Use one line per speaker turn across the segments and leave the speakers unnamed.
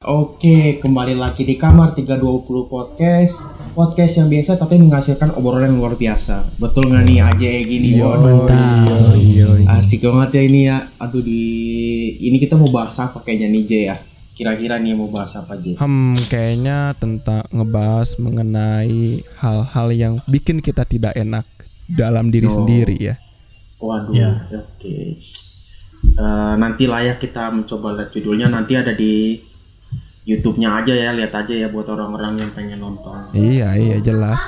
Oke, kembali lagi di kamar 320 podcast. Podcast yang biasa tapi menghasilkan obrolan yang luar biasa. Betul nggak nih aja kayak gini? Waduh, asik banget ya ini ya. Aduh di ini kita mau bahas apa kayaknya nih Jay ya? Kira-kira nih mau bahas apa Jay?
Hmm, kayaknya tentang ngebahas mengenai hal-hal yang bikin kita tidak enak dalam diri
Oh.
sendiri ya.
Waduh,
Ya.
oke. Eh, nanti layak kita mencoba lihat judulnya nanti ada di YouTube-nya aja ya, lihat aja ya buat orang-orang yang pengen nonton.
Iya, iya jelas.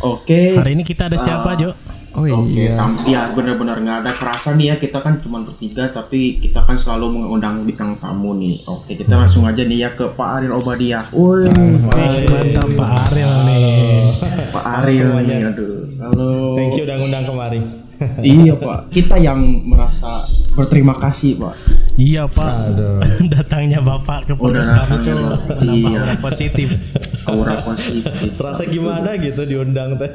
Oke.
Hari ini kita ada siapa, Jo?
oh
Oke,
iya.
tam- ya benar-benar nggak ada kerasa nih ya kita kan cuma bertiga tapi kita kan selalu mengundang bintang tamu nih. Oke, kita langsung aja nih ya ke Pak Ariel Obadiah. Woi,
mantap Pak Ariel nih.
Pak Ariel nih, aduh. Halo.
Thank you udah ngundang kemari.
Iya Pak, kita yang merasa berterima kasih Pak.
Iya Pak.
Aduh.
Datangnya Bapak ke
Udah
podcast kami tuh
Bapak.
menambah
Iya.
aura positif.
Aura positif.
Serasa gimana gitu diundang teh.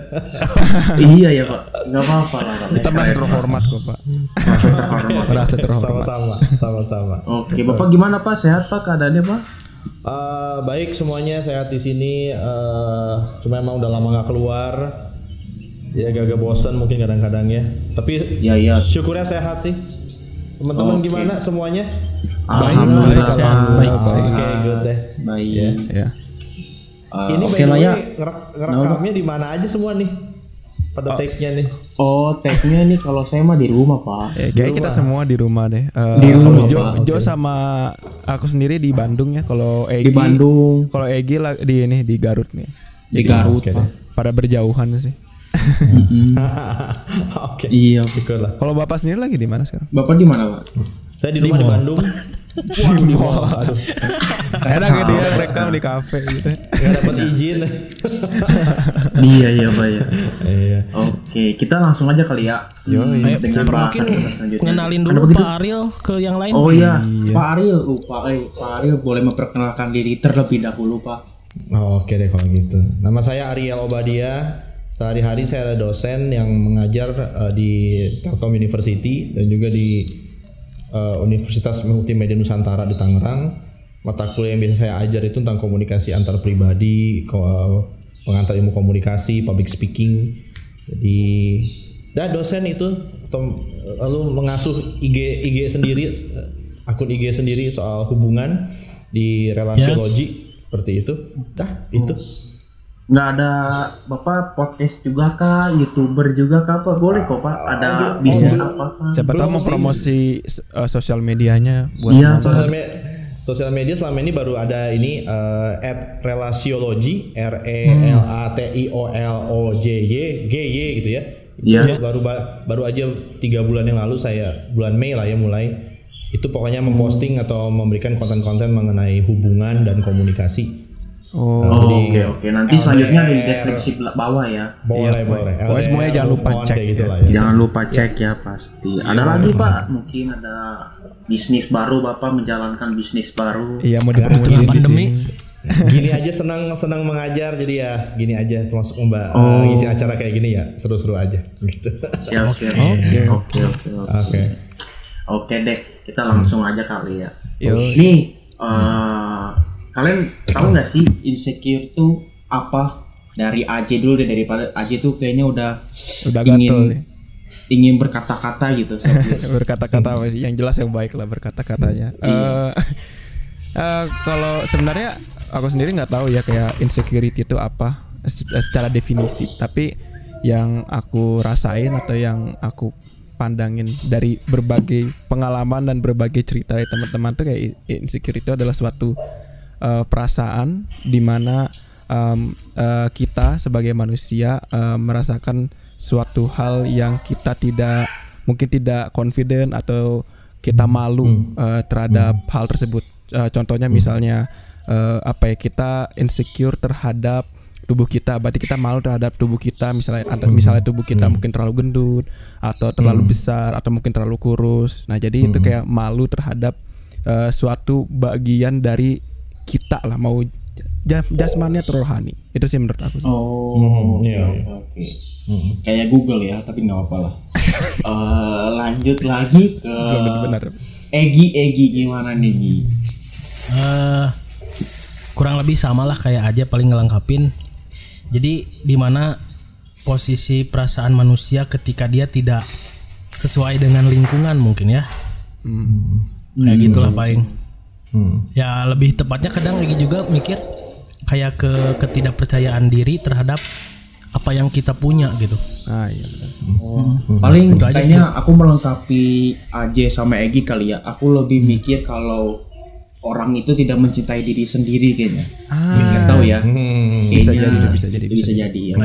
iya ya Pak, nggak apa-apa lah. Pak.
Kita merasa terhormat kok, Pak.
Merasa terhormat.
Merasa terhormat.
Sama-sama, sama-sama.
Oke, Bapak gimana Pak? Sehat Pak keadaannya Pak?
Eh, baik semuanya sehat di sini. eh cuma emang udah lama nggak keluar. Ya agak-agak bosan mungkin kadang-kadang ya. Tapi
Ya iya.
syukurnya sehat sih. Teman-teman
Oke.
gimana semuanya?
Alhamdulillah
baik,
Pak.
baik,
Oke, good deh.
Baik.
Ya.
Eh,
Ini
Oke
by the
lah
way,
ya.
ngerak- ngerekamnya di mana aja semua nih? Pada take-nya nih.
Oh, tag-nya nih kalau saya mah di rumah, Pak.
Ya, kayak kita semua di rumah deh. Eh,
Di rumah,
Jo,
Pak.
Jo sama aku sendiri di Bandung ya. Kalau Egi
Di Bandung,
Kalau Egi lah- di ini di Garut nih.
di Garut, Pak.
deh.
Pada berjauhan sih.
Oke.
Iya.
Syukur lah.
Kalau Bapak sendiri lagi di mana sekarang?
Bapak di mana, Pak?
Saya di rumah di Bandung.
Waduh. Enak ya dia rekam di kafe gitu.
Nggak dapat izin.
iya, iya, Pak ya.
Iya.
Oke, kita langsung aja kali ya. Hmm,
Ayo,
dengan
mungkin
selanjutnya.
ngenalin
Ada
dulu? Pak Ariel ke yang lain.
Oh iya, Pak Ariel. Oh, Pak, eh, Pak Ariel boleh memperkenalkan diri terlebih dahulu, Pak.
Oh, Oke deh kalau gitu. Nama saya Ariel Obadia. Sehari-hari saya adalah dosen yang mengajar eh, di Telkom University dan juga di eh, Universitas Multimedia Nusantara di Tangerang. Mata kuliah yang biasa saya ajar itu tentang komunikasi antar pribadi, ko- pengantar ilmu komunikasi, public speaking. Jadi, dan dosen itu lalu mengasuh IG IG sendiri, eh, akun IG sendiri soal hubungan di relasiologi seperti itu. Dah itu.
Nggak ada Bapak podcast juga kah, YouTuber juga kah, Pak? Boleh kok, Pak. Ada bisnis apa kah?
Siapa tahu mau promosi uh, sosial medianya buat
Iya,
sosial media sosial media selama ini baru ada ini eh, at relasiologi r e l a t i o l o j y g y gitu ya
Iya.
Itu baru ba- baru aja tiga bulan yang lalu saya bulan Mei lah ya mulai itu pokoknya memposting atau memberikan konten-konten mengenai hubungan dan komunikasi
Oh,
Oh, oke, oke. Nanti selanjutnya ada di
LDR.
deskripsi bawah ya.
boleh
Iya,
boleh
pokoknya semuanya jangan lupa cek
gitu
ya.
lah ya.
Jangan lupa cek ya pasti. Ada lagi Pak, mungkin ada bisnis baru Bapak menjalankan bisnis baru.
iya mau
Di
dipromosiin di
pandemi.
sini.
gini aja senang senang mengajar jadi ya gini aja termasuk mbak
Oh.
ngisi acara kayak gini ya seru-seru aja gitu
Siap, siap. Oke, oke, oke. oke.
oke
Oke deh, kita langsung aja kali ya.
Yo.
Nih, eh, kalian tahu nggak sih insecure tuh apa? Dari AJ dulu deh daripada AJ tuh kayaknya udah
Udah
ingin
gatel nih.
ingin berkata-kata gitu.
berkata-kata apa sih? yang jelas yang baik lah berkata-katanya. Eh eh, kalau sebenarnya aku sendiri nggak tahu ya kayak insecurity itu apa se- secara definisi, tapi yang aku rasain atau yang aku pandangin dari berbagai pengalaman dan berbagai cerita dari teman-teman tuh kayak insecurity itu adalah suatu eh, perasaan di mana em, eh, kita sebagai manusia eh, merasakan suatu hal yang kita tidak mungkin tidak confident atau kita malu eh, terhadap hal tersebut. Eh, contohnya misalnya eh, apa ya kita insecure terhadap tubuh kita, berarti kita malu terhadap tubuh kita misalnya ada misalnya tubuh kita mungkin terlalu gendut atau terlalu besar atau mungkin terlalu kurus. Nah, jadi itu kayak malu terhadap eh, suatu bagian dari kita lah mau ja- jasmani atau rohani. Itu sih menurut aku. sih.
Oh,
Hmm, iya, iya.
oke. Kayak Google ya, tapi nggak apa-apa lah. Eh, lanjut lagi ke
Benar.
Egi, Egi gimana nih Gi?
lebih sama lah kayak aja paling ngelengkapin. Jadi di mana posisi perasaan manusia ketika dia tidak sesuai dengan lingkungan mungkin ya. Kayak gitulah paling.
Hmm.
Ya lebih tepatnya kadang lagi juga mikir kayak ke ketidakpercayaan diri terhadap apa yang kita punya gitu.
Ah iya. benar.
Paling
Itu aja
kayaknya aku melengkapi Aje sama Egi kali ya. Aku lebih mikir kalau orang itu tidak mencintai diri sendiri kayaknya. Nggak tahu ya.
Hmm.
Bisa
Kayaknya
jadi, bisa jadi,
bisa,
bisa
jadi. ya.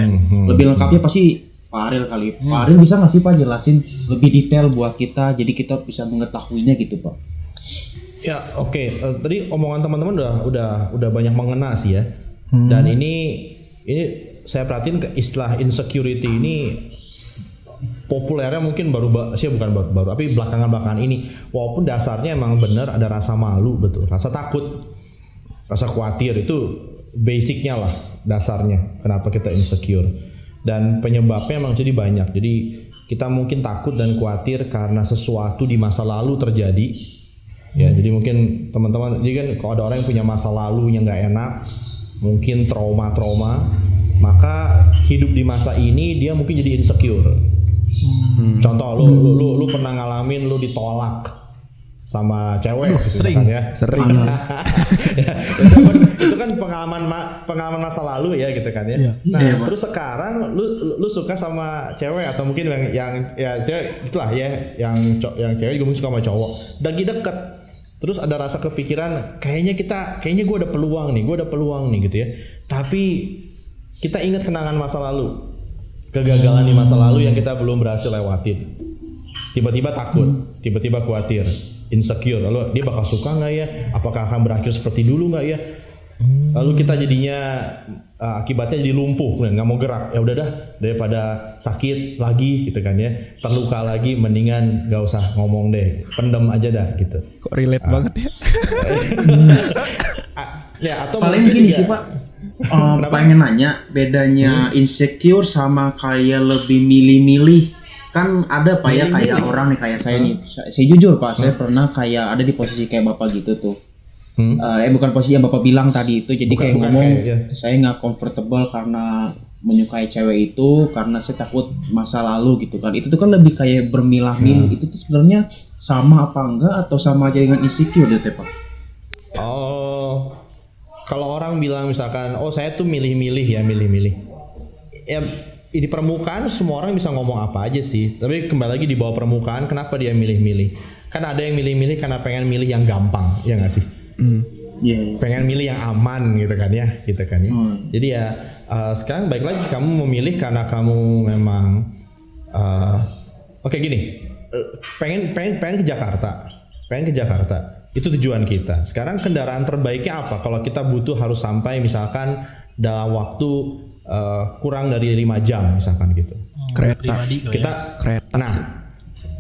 Lebih lengkapnya pasti Pak Ariel kali. Pak Ariel bisa nggak sih Pak jelasin lebih detail buat kita, jadi kita bisa mengetahuinya gitu Pak.
Ya oke, Eh, tadi omongan teman-teman udah udah udah banyak mengena sih ya. Dan ini ini saya perhatiin ke istilah insecurity ini populernya mungkin baru ba- sih bukan baru, baru tapi belakangan-belakangan ini. Walaupun dasarnya emang bener ada rasa malu betul, rasa takut, rasa khawatir itu basicnya lah dasarnya kenapa kita insecure. Dan penyebabnya emang jadi banyak. Jadi kita mungkin takut dan khawatir karena sesuatu di masa lalu terjadi ya jadi mungkin teman-teman jadi kan kalau ada orang yang punya masa lalu yang nggak enak mungkin trauma-trauma maka hidup di masa ini dia mungkin jadi insecure contoh lu, lu lu lu pernah ngalamin lu ditolak sama cewek gitu
sering.
kan ya
Sering.
Ya, itu, kan, itu kan pengalaman ma- pengalaman masa lalu ya gitu kan ya.
Iya.
Nah, terus sekarang lu, lu suka sama cewek atau mungkin yang yang ya cewek itulah ya yang yang cewek juga mungkin suka sama cowok. Lagi deket. Terus ada rasa kepikiran kayaknya kita kayaknya gue ada peluang nih, gue ada peluang nih gitu ya. Tapi kita ingat kenangan masa lalu. Kegagalan di masa lalu yang kita belum berhasil lewatin tiba-tiba takut, tiba-tiba khawatir, insecure. Lalu dia bakal suka nggak ya? Apakah akan berakhir seperti dulu nggak ya? Lalu kita jadinya uh, akibatnya jadi lumpuh, nggak mau gerak. Ya udah dah daripada sakit lagi gitu kan ya, terluka lagi, mendingan nggak usah ngomong deh, pendem aja dah gitu.
Kok relate banget ya?
Ah, ya atau
Paling
mungkin
gini
juga-
sih Pak. Eh, pengen nanya bedanya insecure sama kayak lebih milih-milih? Kan ada pak ya kayak orang nih kayak saya nih. Saya, saya jujur pak saya pernah kayak ada di posisi kayak bapak gitu tuh
Hmm?
Eh, eh bukan posisi yang bapak bilang tadi itu jadi
Bukan-
kayak
bukan
ngomong
kayak, ya.
saya nggak comfortable karena menyukai cewek itu karena saya takut masa lalu gitu kan itu tuh kan lebih kayak bermilah-milih itu tuh sebenarnya sama apa enggak atau sama aja dengan insecure gitu pak
Oh, kalau orang bilang misalkan, oh saya tuh milih-milih ya, milih-milih. Ya di permukaan semua orang bisa ngomong apa aja sih. Tapi kembali lagi di bawah permukaan, kenapa dia milih-milih? Kan ada yang milih-milih karena pengen milih yang gampang, ya nggak sih?
Iya iya.
Pengen milih yang aman gitu kan ya, gitu kan ya. Jadi ya eh, sekarang baik lagi kamu memilih karena kamu memang, eh, oke gini, eh, pengen pengen pengen ke Jakarta, pengen ke Jakarta. Itu tujuan kita. Sekarang kendaraan terbaiknya apa? Kalau kita butuh harus sampai misalkan dalam waktu eh, kurang dari lima jam misalkan gitu.
Kereta.
Ya.
Kita
Kereta
Nah,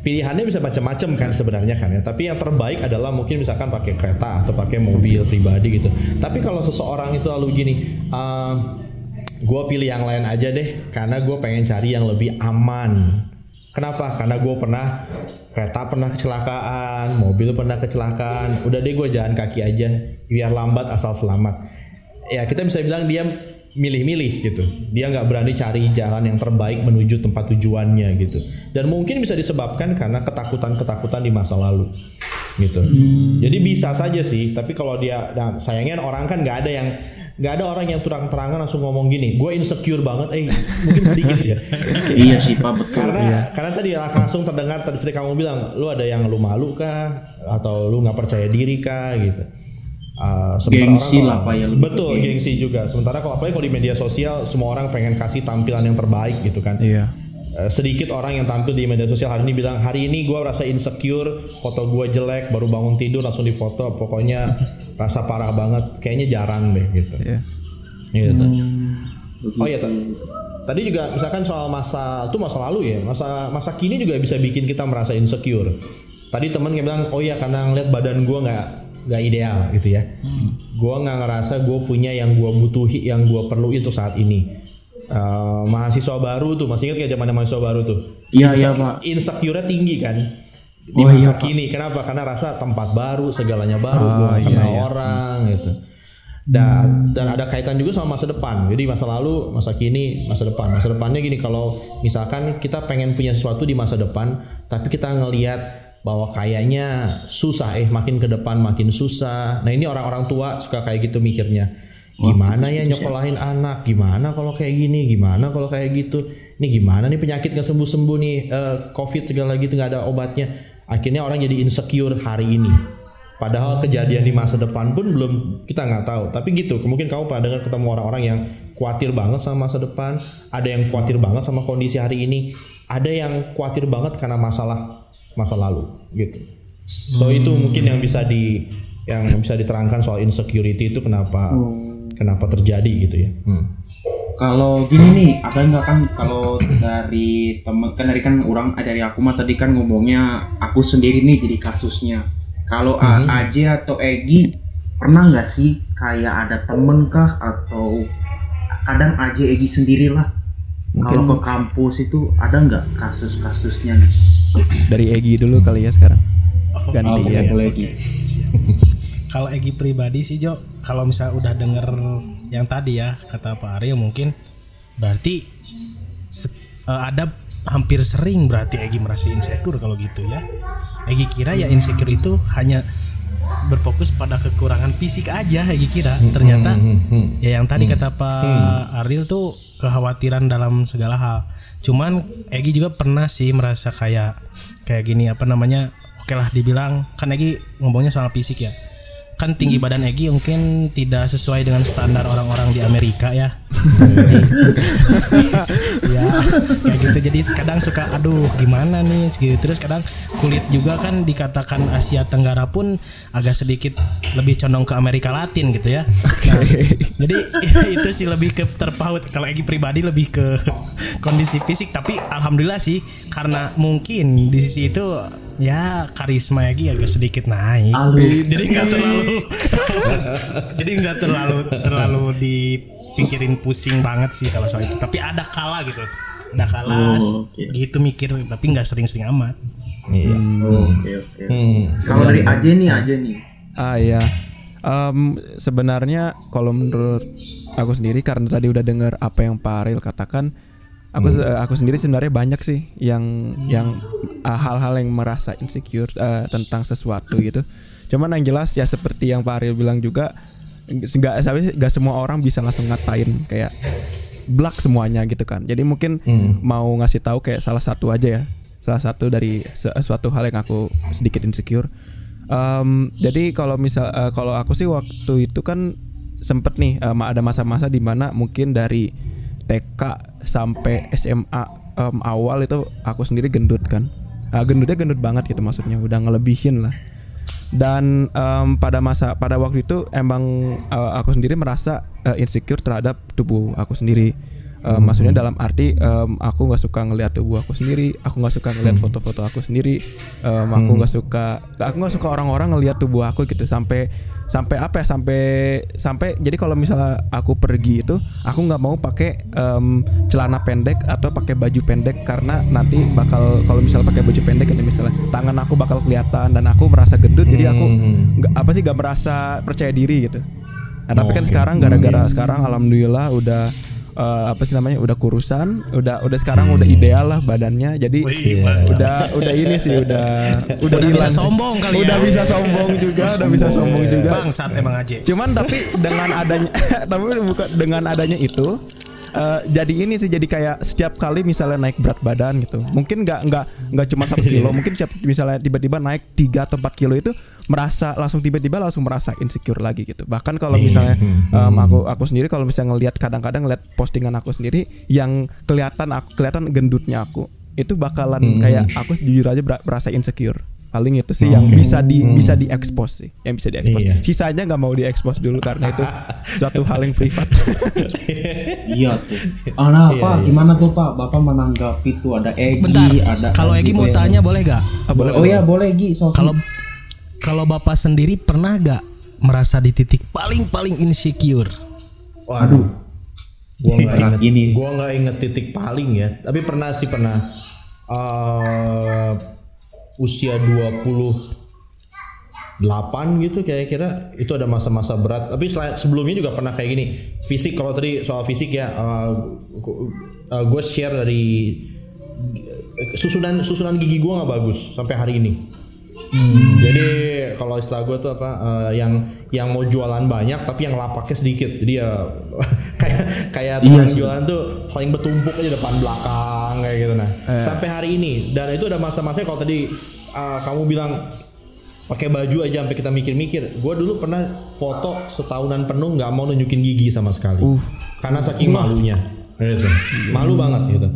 pilihannya bisa macam-macam kan sebenarnya kan ya. Tapi yang terbaik adalah mungkin misalkan pakai kereta atau pakai mobil pribadi gitu. Tapi kalau seseorang itu lalu gini, gue pilih yang lain aja deh, karena gue pengen cari yang lebih aman. Kenapa? Karena gue pernah kereta pernah kecelakaan, mobil pernah kecelakaan. Udah deh gue jalan kaki aja, biar lambat asal selamat. Ya kita bisa bilang dia milih-milih gitu. Dia nggak berani cari jalan yang terbaik menuju tempat tujuannya gitu. Dan mungkin bisa disebabkan karena ketakutan-ketakutan di masa lalu gitu. Jadi bisa saja sih. Tapi kalau dia, nah, sayangnya orang kan nggak ada yang nggak ada orang yang terang-terangan langsung ngomong gini. Gue insecure banget. Eh mungkin sedikit ya.
iya sih pak betul
karena karena tadi langsung terdengar tadi kamu bilang lu ada yang lu malu kah atau lu nggak percaya diri kah gitu Uh,
Gengsi
orang
lah, Pak, ya, lebih
betul
ke
gengsi juga sementara kalau apalagi kalau di media sosial semua orang pengen kasih tampilan yang terbaik gitu kan
Iya.
Eh, sedikit orang yang tampil di media sosial hari ini bilang hari ini gue rasa insecure foto gue jelek baru bangun tidur langsung difoto pokoknya rasa parah banget kayaknya jarang deh gitu
Iya.
Gitu. Oh iya, Ta- tadi juga misalkan soal masa itu masa lalu ya, masa masa kini juga bisa bikin kita merasa insecure. Tadi temen kayak bilang, oh iya karena ngeliat badan gua nggak nggak ideal gitu ya. Gua nggak ngerasa gue punya yang gua butuhi, yang gua perlu itu saat ini. Eh, mahasiswa baru tuh, masih ingat kayak zaman mahasiswa baru tuh?
Iya, iya, Pak.
Insecure-nya tinggi kan di
Oh,
masa
iya, Pak.
kini. Kenapa? Karena rasa tempat baru, segalanya baru,
Oh,
gua
iya,
kenal
iya.
orang gitu. dan dan ada kaitan juga sama masa depan jadi masa lalu masa kini masa depan masa depannya gini kalau misalkan kita pengen punya sesuatu di masa depan tapi kita ngelihat bahwa kayaknya susah eh makin ke depan makin susah. Nah ini orang-orang tua suka kayak gitu mikirnya. Gimana ya nyokolahin anak? Gimana kalau kayak gini? Gimana kalau kayak gitu? Ini gimana nih penyakit gak sembuh sembuh nih eh, covid segala gitu nggak ada obatnya. Akhirnya orang jadi insecure hari ini. Padahal kejadian di masa depan pun belum kita nggak tahu. Tapi gitu, mungkin kamu pada dengar ketemu orang-orang yang khawatir banget sama masa depan, ada yang khawatir banget sama kondisi hari ini, ada yang khawatir banget karena masalah masa lalu gitu. So itu mungkin yang bisa di yang bisa diterangkan soal insecurity itu kenapa kenapa terjadi gitu ya. Hmm.
Kalau gini nih, ada nggak kan kalau dari temen kan dari kan orang dari aku mah tadi kan ngomongnya aku sendiri nih jadi kasusnya. Kalau
Hmm.
A- AJ atau Egi pernah nggak sih kayak ada temen kah atau kadang AJ Egi sendirilah kalau ke kampus itu ada nggak kasus-kasusnya nih?
Dari Egi dulu kali ya sekarang. Ganti ya.
boleh Egi.
Kalau Egi pribadi sih Jo, kalau misalnya udah denger yang tadi ya kata Pak Ariel mungkin berarti eh, ada hampir sering berarti Egi merasa insecure kalau gitu ya. Egi kira ya insecure itu hanya berfokus pada kekurangan fisik aja Egi kira. Ternyata ya yang tadi kata Pak Ariel tuh kekhawatiran dalam segala hal. Cuman Egi juga pernah sih merasa kayak kayak gini apa namanya? Oke lah dibilang kan Egi ngomongnya soal fisik ya kan tinggi badan Egi mungkin tidak sesuai dengan standar orang-orang di Amerika ya. ya kayak gitu. Jadi kadang suka aduh gimana nih? Gitu. Terus kadang kulit juga kan dikatakan Asia Tenggara pun agak sedikit lebih condong ke Amerika Latin gitu ya. Nah, jadi itu sih lebih ke terpaut. Kalau Egi pribadi lebih ke kondisi fisik. Tapi alhamdulillah sih karena mungkin di sisi itu ya karisma Egi agak sedikit naik. Jadi nggak terlalu jadi nggak terlalu terlalu dipikirin pusing banget sih kalau soal itu. Tapi ada kala gitu. Ada kala
Oh, oke.
gitu mikir tapi nggak sering-sering amat.
Iya.
Oke oke.
Hmm.
Kalau dari AJ nih AJ nih.
Ah ya. Em, sebenarnya kalau menurut aku sendiri karena tadi udah dengar apa yang Pak Ariel katakan, aku se- aku sendiri sebenarnya banyak sih yang yang ah, hal-hal yang merasa insecure eh, tentang sesuatu gitu. Cuman yang jelas ya seperti yang Pak Ariel bilang juga nggak tapi nggak semua orang bisa langsung ngatain kayak blak semuanya gitu kan. Jadi mungkin mau ngasih tahu kayak salah satu aja ya. Salah satu dari se- suatu hal yang aku sedikit insecure. Em, jadi kalau misal eh, kalau aku sih waktu itu kan sempet nih em, ada masa-masa di mana mungkin dari TK sampai SMA em, awal itu aku sendiri gendut kan. Ah, gendutnya gendut banget gitu maksudnya udah ngelebihin lah dan em, pada masa pada waktu itu emang eh, aku sendiri merasa eh, insecure terhadap tubuh aku sendiri Eh, maksudnya dalam arti em, aku nggak suka ngelihat tubuh aku sendiri aku nggak suka ngelihat foto-foto aku sendiri em, aku nggak suka aku nggak suka orang-orang ngelihat tubuh aku gitu sampai sampai apa ya sampai sampai jadi kalau misalnya aku pergi itu aku nggak mau pakai em, celana pendek atau pakai baju pendek karena nanti bakal kalau misalnya pakai baju pendek ini misalnya tangan aku bakal kelihatan dan aku merasa gendut jadi aku nggak apa sih nggak merasa percaya diri gitu. Nah tapi kan
Oke.
sekarang gara-gara sekarang alhamdulillah udah eh, apa sih namanya udah kurusan udah udah sekarang udah ideal lah badannya. Jadi udah udah ini sih udah udah
Udah bisa sombong kali ya.
udah bisa sombong juga udah bisa sombong. juga.
Bang saat emang aja.
Cuman tapi dengan adanya tapi bukan dengan adanya itu eh, jadi ini sih jadi kayak setiap kali misalnya naik berat badan gitu mungkin nggak nggak nggak cuma satu kilo mungkin setiap misalnya tiba-tiba naik 3 atau 4 kilo itu merasa langsung tiba-tiba langsung merasa insecure lagi gitu. Bahkan kalau misalnya em, aku aku sendiri kalau misalnya ngelihat kadang-kadang ngeliat postingan aku sendiri yang kelihatan aku kelihatan gendutnya aku itu bakalan kayak aku jujur aja ber- berasa insecure paling itu sih yang bisa di bisa diekspos sih yang bisa diekspos
Iya.
sisanya nggak mau diekspos dulu karena itu suatu hal yang privat
Iya tuh. Ah, nah, Pak, gimana tuh Pak? Bapak menanggapi tuh ada Egi,
Bentar.
ada
Kalau Egi mau tanya boleh gak?
Ah, boleh,
Oh ya, boleh Egi. So,
Kalau kalau bapak sendiri pernah gak merasa di titik paling paling insecure?
Waduh. Gua nggak inget.
ini.
Gua nggak inget titik paling ya. Tapi pernah sih pernah. eh usia 20 8 gitu kira-kira itu ada masa-masa berat tapi sebelumnya juga pernah kayak gini fisik kalau tadi soal fisik ya uh, gue share dari susunan susunan gigi gue nggak bagus sampai hari ini Hmm. Jadi kalau istilah gue tuh apa uh, yang yang mau jualan banyak tapi yang lapaknya sedikit. Jadi ya kayak kayak tukang iya. jualan tuh paling bertumpuk aja depan belakang kayak gitu nah. Eh. Sampai hari ini dan itu ada masa-masa kalau tadi uh, kamu bilang pakai baju aja sampai kita mikir-mikir. Gue dulu pernah foto setahunan penuh nggak mau nunjukin gigi sama sekali. Uh. Karena saking malunya. Gitu. Malu banget gitu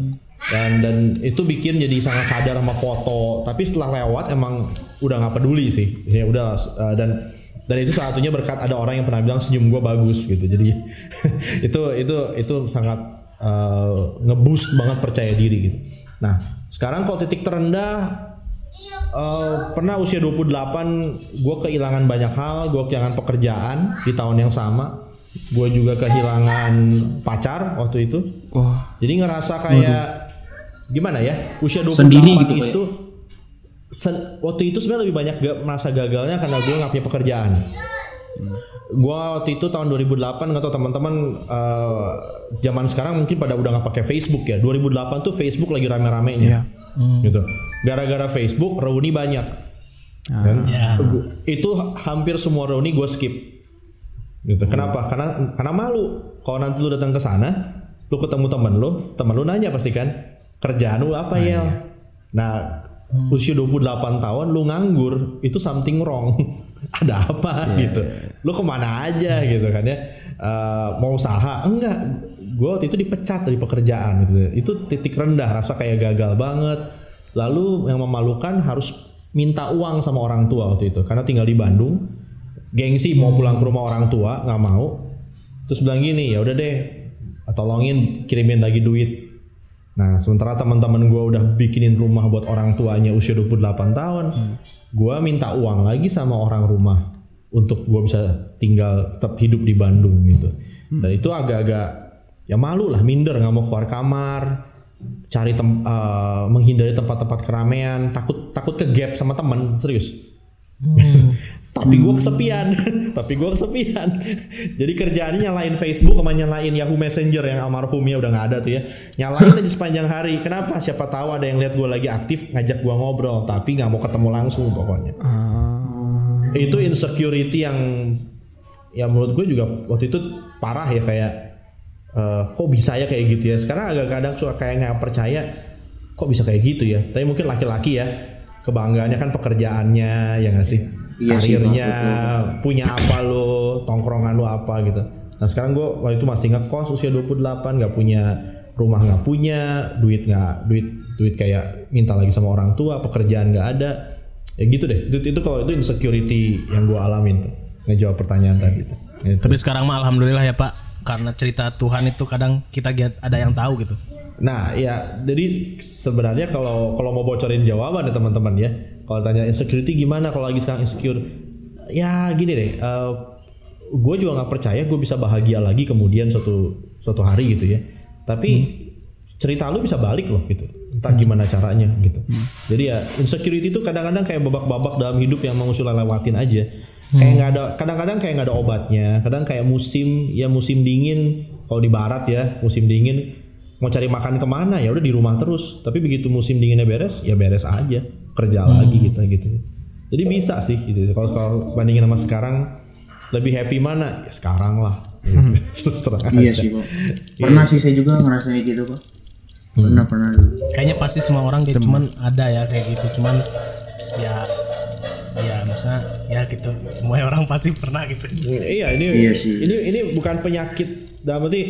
dan dan itu bikin jadi sangat sadar sama foto tapi setelah lewat emang udah nggak peduli sih ya udah uh, dan dan itu satunya berkat ada orang yang pernah bilang senyum gue bagus gitu jadi itu itu itu sangat uh, ngeboost banget percaya diri gitu. Nah sekarang kalau titik terendah uh, pernah usia 28 gue kehilangan banyak hal gue kehilangan pekerjaan di tahun yang sama. Gue juga kehilangan pacar waktu itu. Oh. jadi ngerasa kayak gimana ya? Usia 28 Sendiri gitu, itu waktu itu sebenarnya lebih banyak gak, merasa gagalnya karena gue nggak punya pekerjaan hmm. gue waktu itu tahun 2008 nggak tau teman-teman uh, zaman sekarang mungkin pada udah nggak pakai Facebook ya 2008 tuh Facebook lagi rame-ramenya yeah. hmm. gitu gara-gara Facebook reuni banyak ah. kan yeah. itu hampir semua reuni gue skip gitu kenapa karena karena malu kalau nanti lu datang ke sana lu ketemu temen lu temen lu nanya pasti kan kerjaan lu apa nah, ya? Iya. Nah, hmm. usia 28 tahun lu nganggur, itu something wrong. Ada apa yeah. gitu. Lu ke mana aja gitu kan ya. Uh, mau usaha? Enggak. Gue waktu itu dipecat dari pekerjaan gitu. Itu titik rendah, rasa kayak gagal banget. Lalu yang memalukan harus minta uang sama orang tua waktu itu karena tinggal di Bandung. Gengsi mau pulang ke rumah orang tua, nggak mau. Terus bilang gini, ya udah deh, tolongin kirimin lagi duit Nah, sementara teman-teman gue udah bikinin rumah buat orang tuanya usia 28 tahun, hmm. Gue minta uang lagi sama orang rumah untuk gue bisa tinggal tetap hidup di Bandung gitu. Hmm. Dan itu agak-agak ya malu lah, minder nggak mau keluar kamar, cari tem uh, menghindari tempat-tempat keramaian, takut takut ke gap sama teman serius. Hmm. tapi gue kesepian. Tapi gue kesepian. Jadi kerjaannya nyalain Facebook sama nyalain Yahoo Messenger yang almarhumnya udah nggak ada tuh ya. Nyalain aja sepanjang hari. Kenapa? Siapa tahu ada yang lihat gue lagi aktif ngajak gue ngobrol tapi nggak mau ketemu langsung pokoknya. Uh. itu insecurity yang ya menurut gue juga waktu itu parah ya kayak uh, kok bisa ya kayak gitu ya? Sekarang agak kadang suka kayak nggak percaya kok bisa kayak gitu ya? Tapi mungkin laki-laki ya kebanggaannya kan pekerjaannya ya nggak sih iya karirnya sih, punya apa lo tongkrongan lo apa gitu. Nah sekarang gue waktu itu masih ngekos usia 28 nggak punya rumah nggak punya duit nggak duit duit kayak minta lagi sama orang tua pekerjaan nggak ada. Ya gitu deh itu, itu kalau itu insecurity yang gue alamin tuh. Ngejawab pertanyaan tadi itu
tapi sekarang mah alhamdulillah ya pak. Karena cerita Tuhan itu kadang kita ada yang tahu gitu
Nah, ya, jadi sebenarnya kalau kalau mau bocorin jawaban ya teman-teman ya, kalau tanya insecurity gimana kalau lagi sekarang insecure, ya gini deh, uh, eh, gue juga nggak percaya gue bisa bahagia lagi kemudian suatu suatu hari gitu ya. Tapi hmm. cerita lu bisa balik loh gitu, entah hmm. gimana caranya gitu. Hmm. Jadi ya insecurity itu kadang-kadang kayak babak-babak dalam hidup yang mau sudah lewatin aja. Hmm. Kayak nggak ada, kadang-kadang kayak nggak ada obatnya, kadang kayak musim ya musim dingin kalau di barat ya musim dingin mau cari makan ke mana? Ya udah di rumah terus. Tapi begitu musim dinginnya beres ya beres aja. Kerja hmm. lagi gitu gitu. Jadi bisa sih gitu. Kalau kalau bandingin sama sekarang lebih happy mana? Ya sekarang lah. Gitu.
iya sih kok pernah sih saya juga ngerasain gitu kok hmm. pernah pernah
kayaknya pasti semua orang gitu cuman ada ya kayak gitu. Cuman ya ya maksudnya ya gitu. Semua orang pasti pernah gitu.
Iya ini iya sih. ini ini bukan penyakit. Dalam arti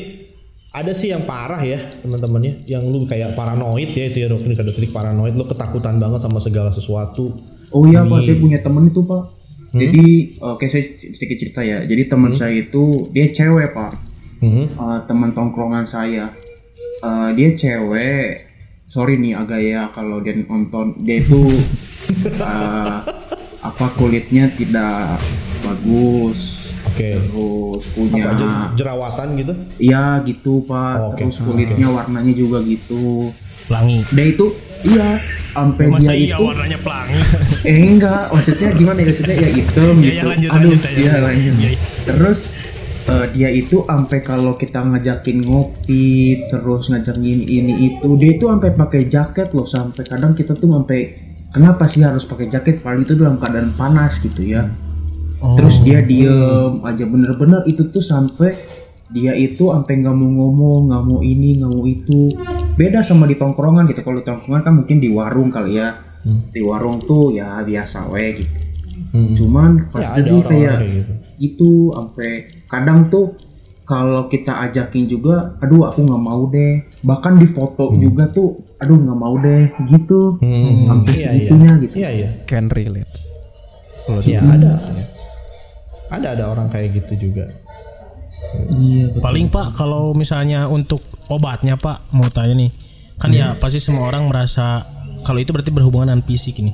ada sih yang parah ya teman-temannya. Yang lu kayak paranoid ya itu ya dokter kado klik paranoid. Lu ketakutan banget sama segala sesuatu.
Oh iya pak. Saya punya temen itu pak. Hmm? jadi oke saya sedikit cerita ya. Jadi teman hmm? saya itu dia cewek pak. Hmm? uh, teman tongkrongan saya. Uh, dia cewek. Sorry nih agak ya kalau dia nonton. Dia itu uh, apa kulitnya tidak bagus
Okay.
Terus punya
Apa, jerawatan gitu?
Iya gitu pak. Oh, okay. Terus kulitnya okay. warnanya juga gitu.
Pelangi.
Dia itu iya sampai dia
iya
itu
warnanya pelangi?
eh enggak maksudnya gimana ya maksudnya ya hitam
Ya,
gitu
ya, lanjut,
aduh
lanjut, ya,
iya
ya.
lanjut
Ya, ya.
terus eh, dia itu sampai kalau kita ngajakin ngopi terus ngajakin ini itu dia itu sampai pakai jaket loh sampai kadang kita tuh sampai kenapa sih harus pakai jaket paling itu dalam keadaan panas gitu ya terus dia diem aja. Bener-bener itu tuh sampai dia itu sampai nggak mau ngomong nggak mau ini nggak mau itu. Beda sama di tongkrongan gitu. Kalau di tongkrongan kan mungkin di warung kali ya. Di warung tuh ya biasa we gitu. Cuman pas
Ya, ada
jadi
orang-orang
kayak
gitu.
itu sampai kadang tuh kalau kita ajakin juga aduh aku nggak mau deh. Bahkan di foto juga tuh aduh nggak mau deh. Gitu. Sampai
Iya, iya.
segitunya gitu.
Iya iya.
Can relate. Kalau
Ya ada. Ada ada orang kayak gitu juga.
iya
Paling Pak kalau misalnya untuk obatnya Pak mau tanya nih. Kan ya pasti semua orang merasa kalau itu berarti berhubungan dengan fisik ini.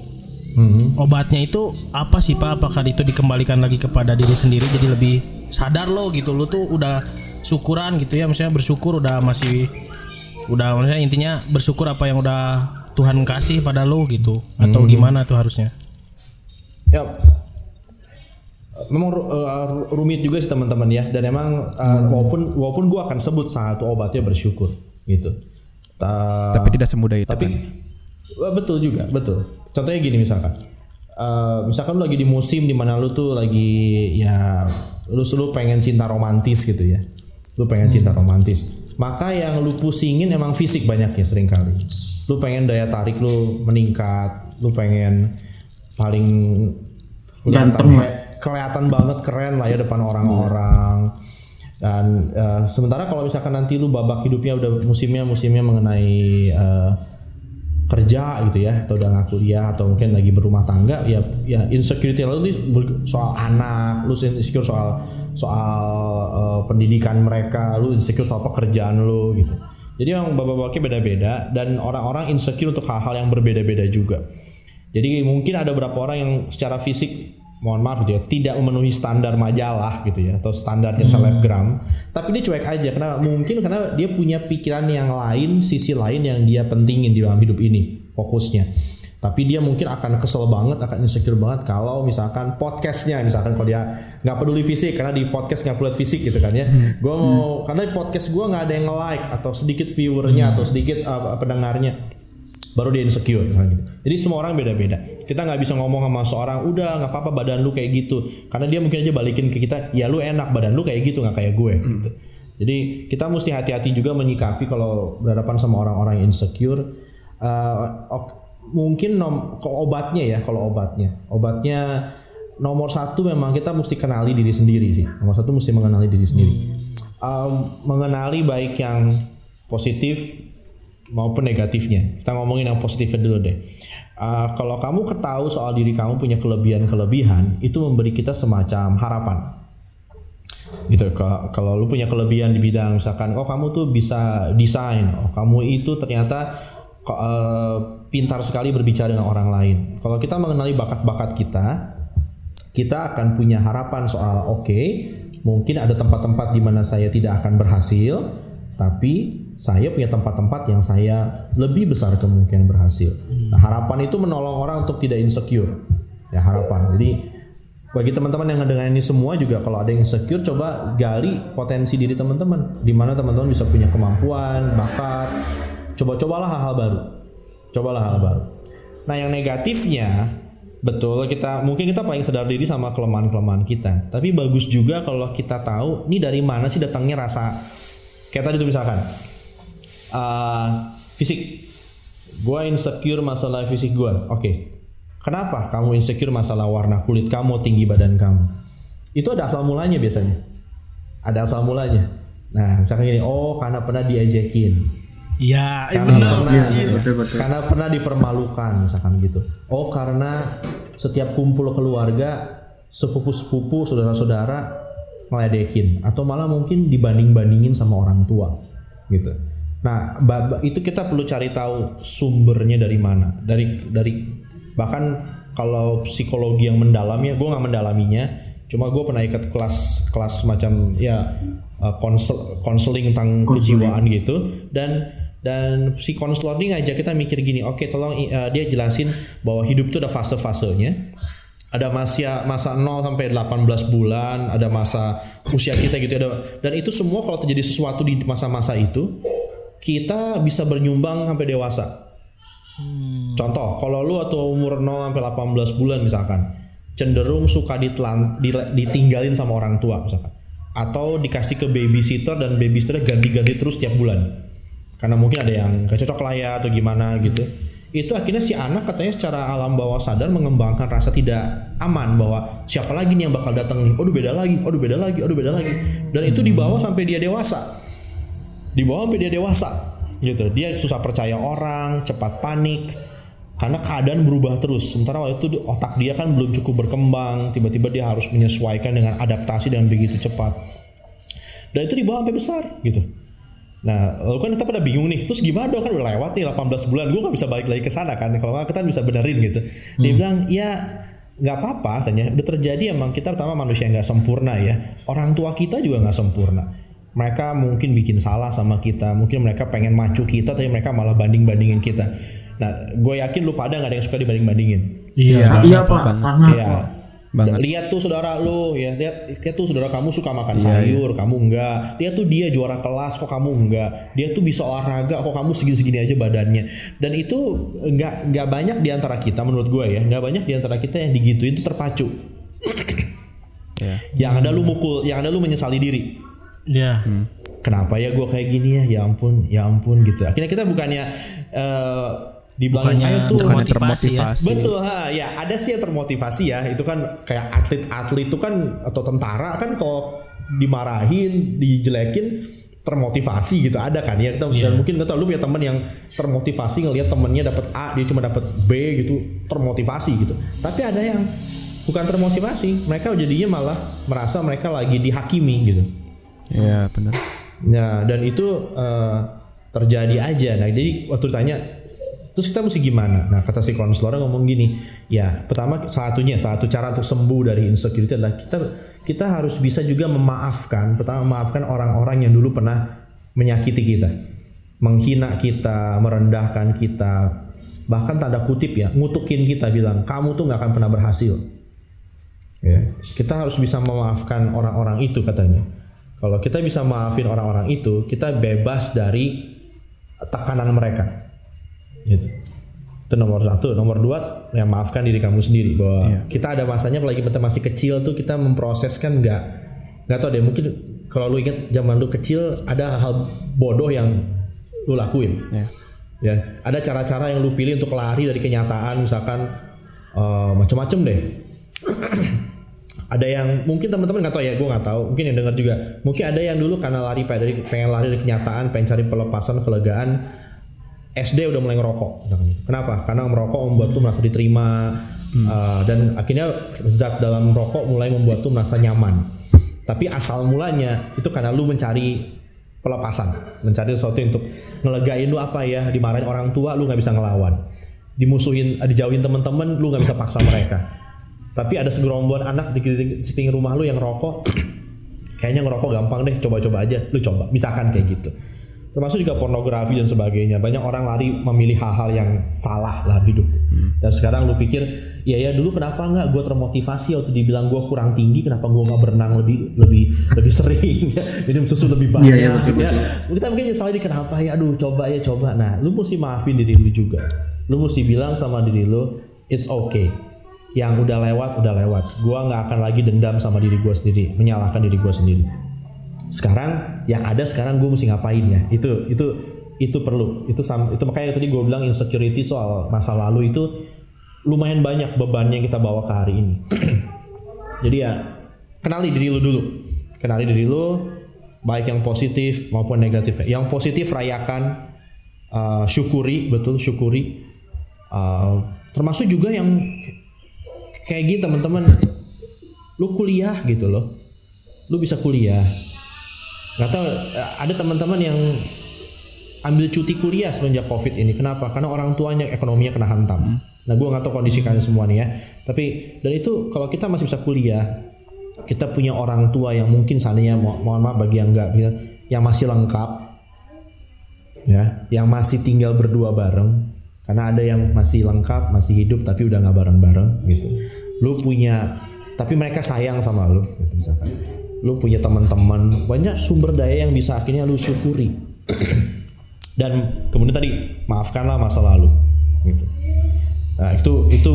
Obatnya itu apa sih Pak? Apakah itu dikembalikan lagi kepada diri sendiri jadi lebih sadar lo gitu lo tuh udah syukuran gitu ya misalnya bersyukur udah masih udah maksudnya intinya bersyukur apa yang udah Tuhan kasih pada lo gitu atau gimana tuh harusnya?
Ya memang uh, rumit juga sih teman-teman ya. Dan emang uh, walaupun walaupun gua akan sebut salah satu obatnya bersyukur gitu. Ta-
Tapi tidak semudah itu
tapi
kan.
Betul juga betul. Contohnya gini misalkan. Eh, misalkan lu lagi di musim di mana lu tuh lagi ya lu lu pengen cinta romantis gitu ya. Lu pengen cinta romantis. Maka yang lu pusingin emang fisik banyak ya sering kali lu pengen daya tarik lu meningkat lu pengen paling
Ganteng.
Kelihatan banget keren lah ya depan orang-orang. Dan eh, sementara kalau misalkan nanti lu babak hidupnya udah musimnya musimnya mengenai eh, kerja gitu ya atau udah nggak kuliah atau mungkin lagi berumah tangga ya ya insecurity lu ber- soal anak lu insecure soal soal eh, pendidikan mereka lu insecure soal pekerjaan lu gitu. Jadi yang bapak-bapaknya beda-beda dan orang-orang insecure untuk hal-hal yang berbeda-beda juga. Jadi mungkin ada beberapa orang yang secara fisik mohon maaf gitu ya tidak memenuhi standar majalah gitu ya atau standarnya selebgram. Tapi dia cuek aja karena mungkin karena dia punya pikiran yang lain sisi lain yang dia pentingin di dalam hidup ini fokusnya. Tapi dia mungkin akan kesel banget akan insecure banget kalau misalkan podcastnya misalkan kalau dia nggak peduli fisik karena di podcast nggak peduli fisik gitu kan ya. Gue mau karena di podcast gue nggak ada yang like atau sedikit viewernya atau sedikit uh, pendengarnya baru dia insecure gitu. Jadi semua orang beda-beda. Kita nggak bisa ngomong sama seorang, udah nggak apa-apa badan lu kayak gitu, karena dia mungkin aja balikin ke kita, ya lu enak badan lu kayak gitu nggak kayak gue. Gitu. Jadi kita mesti hati-hati juga menyikapi kalau berhadapan sama orang-orang yang insecure. Uh, ok- mungkin nom kalau obatnya ya, kalau obatnya, obatnya nomor satu memang kita mesti kenali diri sendiri sih. Nomor satu mesti mengenali diri sendiri. Um, mengenali baik yang positif maupun negatifnya. Kita ngomongin yang positifnya dulu deh. Uh, kalau kamu ketahui soal diri kamu punya kelebihan-kelebihan, itu memberi kita semacam harapan. Gitu. Kalau lu punya kelebihan di bidang misalkan, oh kamu tuh bisa desain, oh kamu itu ternyata uh, pintar sekali berbicara dengan orang lain. Kalau kita mengenali bakat-bakat kita, kita akan punya harapan soal oke, mungkin ada tempat-tempat di mana saya tidak akan berhasil, tapi saya punya tempat-tempat yang saya lebih besar kemungkinan berhasil. Nah, harapan itu menolong orang untuk tidak insecure. Ya, harapan. Jadi bagi teman-teman yang ngedengar ini semua juga kalau ada yang insecure coba gali potensi diri teman-teman di mana teman-teman bisa punya kemampuan, bakat. Coba-cobalah hal-hal baru. Cobalah hal baru. Nah, yang negatifnya betul kita mungkin kita paling sadar diri sama kelemahan-kelemahan kita. Tapi bagus juga kalau kita tahu ini dari mana sih datangnya rasa kayak tadi tuh misalkan eh, fisik. Gue insecure masalah fisik gue. Oke. Kenapa kamu insecure masalah warna kulit kamu, tinggi badan kamu? Itu ada asal mulanya biasanya. Ada asal mulanya. Nah, misalkan gini, oh karena pernah diajakin,
Iya,
karena
benar.
pernah
betul, betul.
karena pernah dipermalukan misalkan gitu oh karena setiap kumpul keluarga sepupu-sepupu saudara-saudara ngeledekin atau malah mungkin dibanding-bandingin sama orang tua gitu nah itu kita perlu cari tahu sumbernya dari mana. Dari dari bahkan kalau psikologi yang mendalamnya gue nggak mendalaminya. Cuma gue pernah ikut kelas kelas macam ya uh, konsel konseling tentang kejiwaan gitu. Dan dan si konselor ini ngajak kita mikir gini oke tolong uh, dia jelasin bahwa hidup itu ada fase-fasenya. Ada masa masa 0 sampai 18 bulan, ada masa usia kita gitu ada. Dan itu semua kalau terjadi sesuatu di masa-masa itu kita bisa bernyumbang sampai dewasa. Hmm. Contoh, kalau lu atau umur 0 sampai 18 bulan misalkan cenderung suka ditelan, ditinggalin sama orang tua misalkan atau dikasih ke babysitter dan babysitter ganti-ganti terus tiap bulan. Karena mungkin ada yang gak cocok lah ya atau gimana gitu itu akhirnya si anak katanya secara alam bawah sadar mengembangkan rasa tidak aman bahwa siapa lagi nih yang bakal datang nih, aduh beda lagi, aduh beda lagi, aduh beda lagi, dan itu dibawa sampai dia dewasa, dibawa sampai dia dewasa, gitu. Dia susah percaya orang, cepat panik, karena keadaan berubah terus. Sementara waktu itu otak dia kan belum cukup berkembang, tiba-tiba dia harus menyesuaikan dengan adaptasi dengan begitu cepat, dan itu dibawa sampai besar, gitu. Nah, lalu kan kita pada bingung nih, terus gimana dong kan udah lewat nih 18 bulan, gue gak bisa balik lagi ke sana kan, kalau nggak kita bisa benerin gitu. Dia hmm. bilang, ya nggak apa-apa, tanya, udah terjadi emang kita pertama manusia nggak sempurna ya, orang tua kita juga nggak sempurna. Mereka mungkin bikin salah sama kita, mungkin mereka pengen macu kita, tapi mereka malah banding-bandingin kita. Nah, gue yakin lu pada nggak ada yang suka dibanding-bandingin.
Iya, iya pak, sangat. Iya
banget. Lihat tuh saudara lu ya, lihat, lihat tuh saudara kamu suka makan yeah, sayur, yeah. kamu enggak. Lihat tuh dia juara kelas kok kamu enggak. Dia tuh bisa olahraga kok kamu segini-segini aja badannya. Dan itu enggak enggak banyak di antara kita menurut gue ya, enggak banyak di antara kita yang digituin itu terpacu. yeah. Yang ada lu mukul, yang ada lu menyesali diri.
Iya. Yeah.
Hmm. Kenapa ya gue kayak gini ya? Ya ampun, ya ampun gitu. Akhirnya kita bukannya uh, di
bukannya tuh termotivasi, ya.
Betul ha, ya ada sih yang termotivasi ya. Itu kan kayak atlet-atlet itu kan atau tentara kan kalau dimarahin, dijelekin termotivasi gitu ada kan ya yeah. dan mungkin nggak tahu lu punya teman yang termotivasi ngelihat temennya dapat A dia cuma dapat B gitu termotivasi gitu tapi ada yang bukan termotivasi mereka jadinya malah merasa mereka lagi dihakimi gitu
ya yeah, benar
ya dan itu uh, terjadi aja nah jadi waktu ditanya Terus kita mesti gimana? Nah kata si konselor ngomong gini, ya pertama satunya satu cara untuk sembuh dari insecurity adalah kita kita harus bisa juga memaafkan. Pertama memaafkan orang-orang yang dulu pernah menyakiti kita, menghina kita, merendahkan kita, bahkan tanda kutip ya, ngutukin kita bilang kamu tuh nggak akan pernah berhasil. Ya, kita harus bisa memaafkan orang-orang itu katanya. Kalau kita bisa maafin orang-orang itu, kita bebas dari tekanan mereka. Gitu. Itu nomor satu. Nomor dua yang maafkan diri kamu sendiri bahwa yeah. kita ada masanya apalagi kita masih kecil tuh kita memproseskan nggak nggak tahu deh mungkin kalau lu ingat zaman lu kecil ada hal bodoh yang lu lakuin. Yeah. ya ada cara-cara yang lu pilih untuk lari dari kenyataan misalkan uh, macam-macam deh ada yang mungkin teman-teman nggak tahu ya gue nggak tahu mungkin yang dengar juga mungkin ada yang dulu karena lari pengen lari dari kenyataan pengen cari pelepasan kelegaan SD udah mulai ngerokok. Kenapa? Karena merokok membuat tuh merasa diterima hmm. uh, dan akhirnya zat dalam merokok mulai membuat tuh merasa nyaman. Tapi asal mulanya itu karena lu mencari pelepasan, mencari sesuatu untuk ngelegain lu apa ya, dimarahin orang tua lu nggak bisa ngelawan, dimusuhin, dijauhin temen-temen lu nggak bisa paksa mereka. Tapi ada segerombol anak di sekitar rumah lu yang rokok, kayaknya ngerokok gampang deh, coba-coba aja, lu coba, misalkan kayak gitu. Termasuk juga pornografi dan sebagainya. Banyak orang lari memilih hal-hal yang salah lah hidup hmm. dan sekarang lu pikir ya ya dulu kenapa nggak gue termotivasi waktu dibilang gue kurang tinggi kenapa gue nggak berenang lebih lebih lebih sering? Ya minum susu lebih banyak. yeah, yeah, gitu ya. kita mungkin nyesal ini kenapa ya? Aduh coba ya coba. Nah lu mesti maafin diri lu juga. Lu mesti bilang sama diri lu it's okay yang udah lewat udah lewat. Gue nggak akan lagi dendam sama diri gue sendiri menyalahkan diri gue sendiri. Sekarang yang ada sekarang gue mesti ngapain ya? Itu itu itu perlu. Itu itu makanya tadi gue bilang insecurity soal masa lalu itu lumayan banyak beban yang kita bawa ke hari ini. Jadi ya kenali diri lu dulu. Kenali diri lu baik yang positif maupun negatif. Yang positif rayakan uh, syukuri betul syukuri. Uh, termasuk juga yang kayak gitu teman-teman. Lu kuliah gitu loh. Lu bisa kuliah. Nggak tahu ada teman-teman yang ambil cuti kuliah semenjak covid ini. Kenapa? Karena orang tuanya ekonominya kena hantam. Hmm. nah gue nggak tahu kondisi kalian semua nih ya. Tapi dan itu kalau kita masih bisa kuliah kita punya orang tua yang mungkin seandainya mo mohon maaf bagi yang enggak yang masih lengkap ya yang masih tinggal berdua bareng karena ada yang masih lengkap masih hidup tapi udah nggak bareng-bareng gitu lu punya tapi mereka sayang sama lu. Gitu misalkan. Lu punya teman-teman banyak sumber daya yang bisa akhirnya lu syukuri. Dan kemudian tadi maafkanlah masa lalu. Gitu. Nah itu itu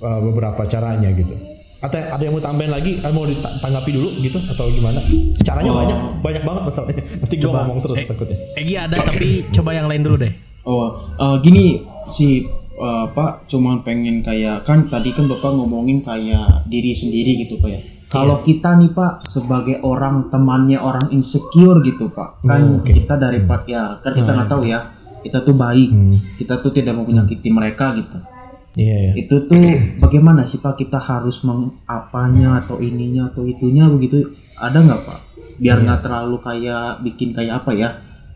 uh, beberapa caranya gitu. Atau ada yang mau tambahin lagi? Eh, mau ditanggapi dulu gitu atau gimana? Caranya
Oh.
banyak banyak banget masalahnya. Nanti gua
Coba.
ngomong terus
Eh,
takutnya.
Egi ada tapi coba yang lain dulu deh.
Oh, eh, gini si eh, Pak cuman pengen kayak kan tadi kan Bapak ngomongin kayak diri sendiri gitu Pak ya. Kalau kita nih Pak sebagai orang temannya orang insecure gitu Pak. Kan kita dari Pak ya kan kita nggak tahu ya. Kita tuh baik. Kita tuh tidak mau menyakiti mereka gitu.
iya ya
Itu tuh bagaimana sih Pak kita harus mengapanya atau ininya atau itunya begitu ada nggak Pak? Biar nggak terlalu kayak bikin kayak apa ya?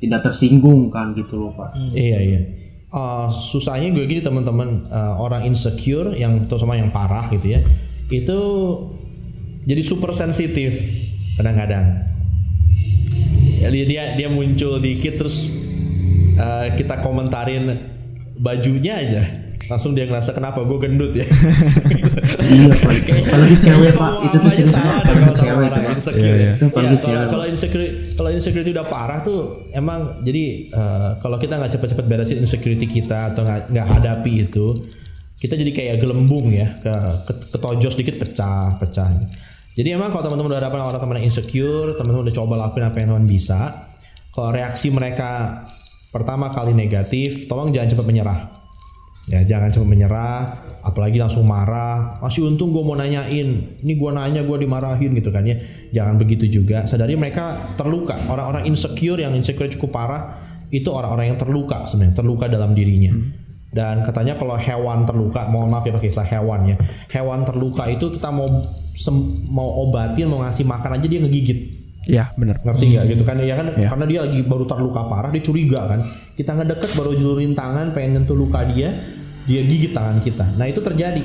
Tidak tersinggung kan gitu loh Pak.
Iya iya. Uh, susahnya gue gini teman-teman uh, orang insecure yang terutama yang parah gitu ya itu jadi super sensitif kadang-kadang. Ya, dia dia dia muncul dikit terus uh, kita komentarin bajunya aja langsung dia ngerasa kenapa gue gendut ya.
Iya Pak. Apalagi cewek Pak itu tuh sering
Sama
banget
deh
apalagi
kalau
cewek itu
insecure. Iya, kalau-
cewek.
Kalau insecurity udah parah tuh emang jadi eh, kalau kita nggak cepet-cepet beresin insecurity kita atau nggak hadapi itu kita jadi kayak gelembung ya ke, ke ketojos dikit pecah pecah. Jadi emang kalau teman-teman udah hadapan orang teman yang insecure, teman-teman udah coba lakuin apa yang teman bisa. Kalau reaksi mereka pertama kali negatif, tolong jangan cepat menyerah. Ya jangan cepat menyerah, apalagi langsung marah. Masih untung gue mau nanyain, ini gue nanya gue dimarahin gitu kan ya. Jangan begitu juga. Sadari mereka terluka. Orang-orang insecure yang insecure cukup parah itu orang-orang yang terluka sebenarnya, terluka dalam dirinya. Dan katanya kalau hewan terluka, mohon maaf ya pakai istilah hewan ya. Hewan terluka itu kita mau sem- mau obatin, mau ngasih makan aja dia ngegigit
Iya benar.
ngerti nggak gitu kan? Ya kan?
Iya.
karena dia lagi baru terluka parah dia curiga kan? Kita ngedeket baru julurin tangan pengen nyentuh luka dia dia gigit tangan kita. Nah itu terjadi.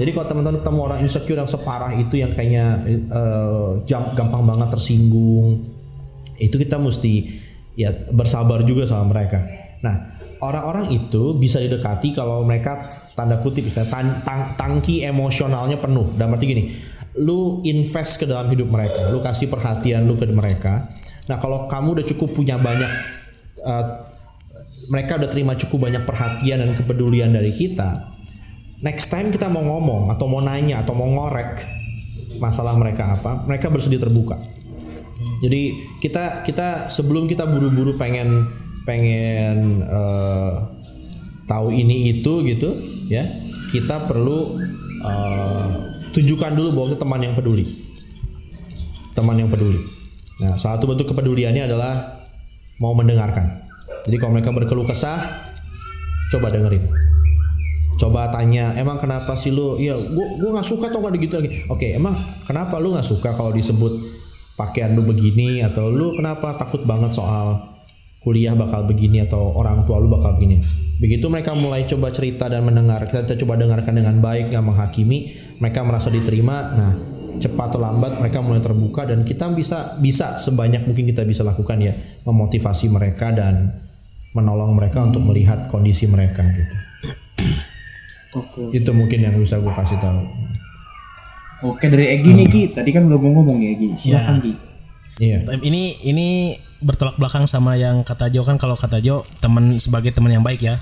Jadi kalau teman-teman ketemu orang insecure yang separah itu yang kayaknya eh, jam- gampang banget tersinggung itu kita mesti ya bersabar juga sama mereka. Nah orang-orang itu bisa didekati kalau mereka tanda kutip tan- tang- tangki emosionalnya penuh. Dan berarti gini lu invest ke dalam hidup mereka lu kasih perhatian lu ke mereka. Nah kalau kamu udah cukup punya banyak eh, mereka udah terima cukup banyak perhatian dan kepedulian dari kita next time kita mau ngomong atau mau nanya atau mau ngorek masalah mereka apa mereka bersedia terbuka. Jadi kita kita sebelum kita buru-buru pengen pengen eh, tahu ini itu gitu ya kita perlu eh, tunjukkan dulu bahwa kita teman yang peduli. Teman yang peduli. Nah salah satu bentuk kepeduliannya adalah mau mendengarkan. Jadi kalau mereka berkeluh kesah coba dengerin. Coba tanya emang kenapa sih lu? Iya gua gua nggak suka tau nggak gitu lagi. Oke emang kenapa lu nggak suka kalau disebut pakaian lu begini? Atau lu kenapa takut banget soal kuliah bakal begini atau orang tua lu bakal begini? Begitu mereka mulai coba cerita dan mendengar kita coba dengarkan dengan baik nggak menghakimi mereka merasa diterima nah cepat atau lambat mereka mulai terbuka dan kita bisa bisa sebanyak mungkin kita bisa lakukan ya memotivasi mereka dan menolong mereka untuk melihat kondisi mereka gitu.
Oke.
itu mungkin yang bisa gue kasih tahu.
Oke dari Egi nih Gi, tadi kan belum ngomong nih Egi. Silakan Gi.
iya.
Ini ini bertolak belakang sama yang kata Jo. Kan kalau kata Jo teman sebagai teman yang baik ya.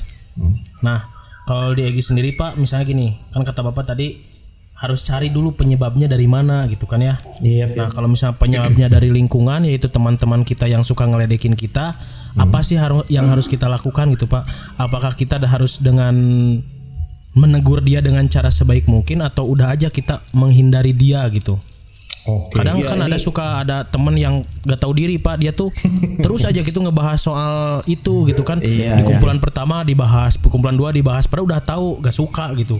Nah, kalau di Egi sendiri Pak, misalnya gini, kan kata Bapak tadi harus cari dulu penyebabnya dari mana gitu kan ya.
iya
Nah, kalau misalnya penyebabnya dari lingkungan yaitu teman-teman kita yang suka ngeledekin kita, apa sih haru- yang harus kita lakukan gitu, Pak? Apakah kita harus dengan menegur dia dengan cara sebaik mungkin atau udah aja kita menghindari dia gitu?
oke
Kadang
Iya,
kan ada
ini-
suka ada temen yang gak tahu diri pak dia tuh terus aja gitu ngebahas soal itu gitu kan
Iya,
di kumpulan pertama dibahas di kumpulan dua dibahas padahal udah tahu gak suka gitu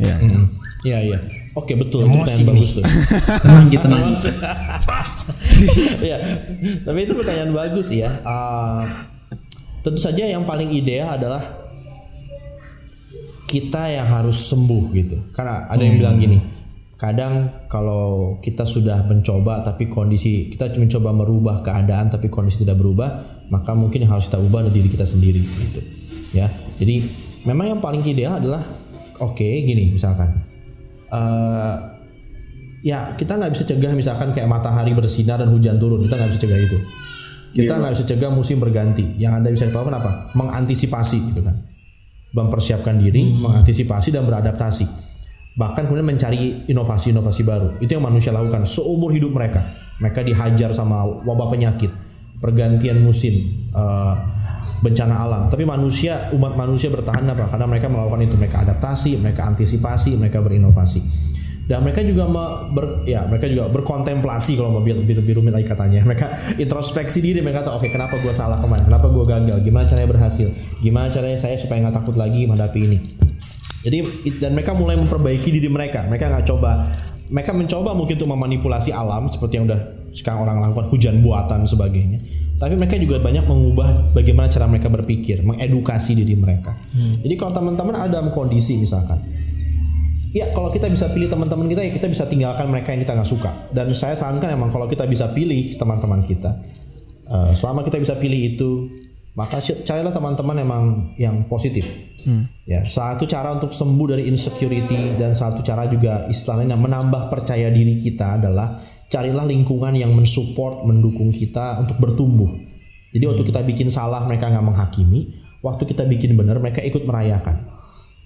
Mm. Iya iya. Oke betul. Itu
Emosi
pertanyaan
nih.
bagus tuh.
Tenang Gi, tenang Gi.
Iya. Tapi itu pertanyaan bagus ya. Ah, tentu saja yang paling ideal adalah kita yang harus sembuh gitu. Karena ada yang bilang gini, kadang kalau kita sudah mencoba tapi kondisi kita mencoba merubah keadaan tapi kondisi tidak berubah maka mungkin yang harus kita ubah adalah diri kita sendiri gitu ya jadi memang yang paling ideal adalah oke okay, gini misalkan uh, ya kita nggak bisa cegah misalkan kayak matahari bersinar dan hujan turun. Kita nggak bisa cegah itu. Kita nggak bisa cegah musim berganti. Yang anda bisa lakukan apa mengantisipasi gitu kan. Mempersiapkan diri mengantisipasi dan beradaptasi. Bahkan kemudian mencari inovasi-inovasi baru. Itu yang manusia lakukan seumur hidup mereka. Mereka dihajar sama wabah penyakit, pergantian musim, uh, bencana alam. Tapi manusia, umat manusia bertahan apa? Karena mereka melakukan itu, mereka adaptasi, mereka antisipasi, mereka berinovasi. Dan mereka juga ber, ya mereka juga berkontemplasi kalau mau lebih lebih rumit lagi katanya. Mereka introspeksi diri, mereka tahu oke okay, kenapa gue salah kemarin, kenapa gue gagal, gimana caranya berhasil, gimana caranya saya supaya nggak takut lagi menghadapi ini. Jadi dan mereka mulai memperbaiki diri mereka. Mereka nggak coba, mereka mencoba mungkin untuk memanipulasi alam seperti yang udah sekarang orang lakukan hujan buatan sebagainya. Tapi mereka juga banyak mengubah bagaimana cara mereka berpikir, mengedukasi diri mereka. Hmm. Jadi kalau teman-teman ada dalam kondisi misalkan, ya kalau kita bisa pilih teman-teman kita ya kita bisa tinggalkan mereka yang kita nggak suka. Dan saya sarankan emang kalau kita bisa pilih teman-teman kita, uh, selama kita bisa pilih itu maka carilah teman-teman emang yang positif. Hmm. Ya, satu cara untuk sembuh dari insecurity dan satu cara juga istilahnya menambah percaya diri kita adalah carilah lingkungan yang mensupport, mendukung kita untuk bertumbuh. Jadi waktu kita bikin salah mereka nggak menghakimi, waktu kita bikin benar mereka ikut merayakan.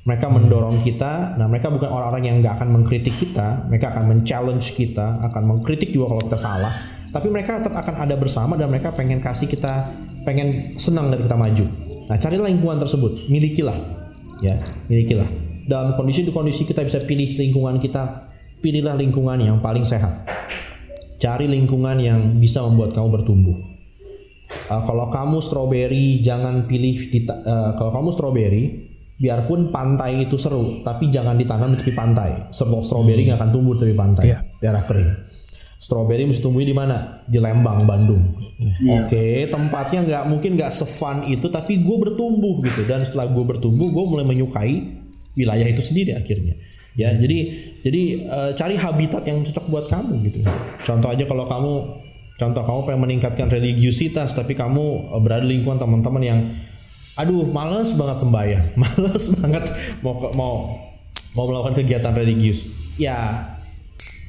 Mereka mendorong kita, nah mereka bukan orang-orang yang nggak akan mengkritik kita, mereka akan men-challenge kita, akan mengkritik juga kalau kita salah, tapi mereka tetap akan ada bersama dan mereka pengen kasih kita pengen senang dari kita maju. Nah, carilah lingkungan tersebut, milikilah, ya, milikilah. Dalam kondisi itu kondisi kita bisa pilih lingkungan kita, pilihlah lingkungan yang paling sehat. Cari lingkungan yang bisa membuat kamu bertumbuh. Uh, kalau kamu strawberry, jangan pilih di, uh, kalau kamu strawberry, biarpun pantai itu seru, tapi jangan ditanam di tepi pantai. Sebab strawberry nggak akan tumbuh di tepi pantai, yeah. daerah kering Strawberry mesti tumbuhnya di mana? Di Lembang, Bandung. Yeah. Oke, okay, tempatnya nggak mungkin nggak sefun itu, tapi gue bertumbuh gitu. Dan setelah gue bertumbuh, gue mulai menyukai wilayah itu sendiri akhirnya. Ya, jadi jadi uh, cari habitat yang cocok buat kamu gitu. Contoh aja kalau kamu contoh kamu pengen meningkatkan religiusitas, tapi kamu uh, berada di lingkungan teman-teman yang aduh males banget sembahyang, males banget mau mau mau melakukan kegiatan religius. Ya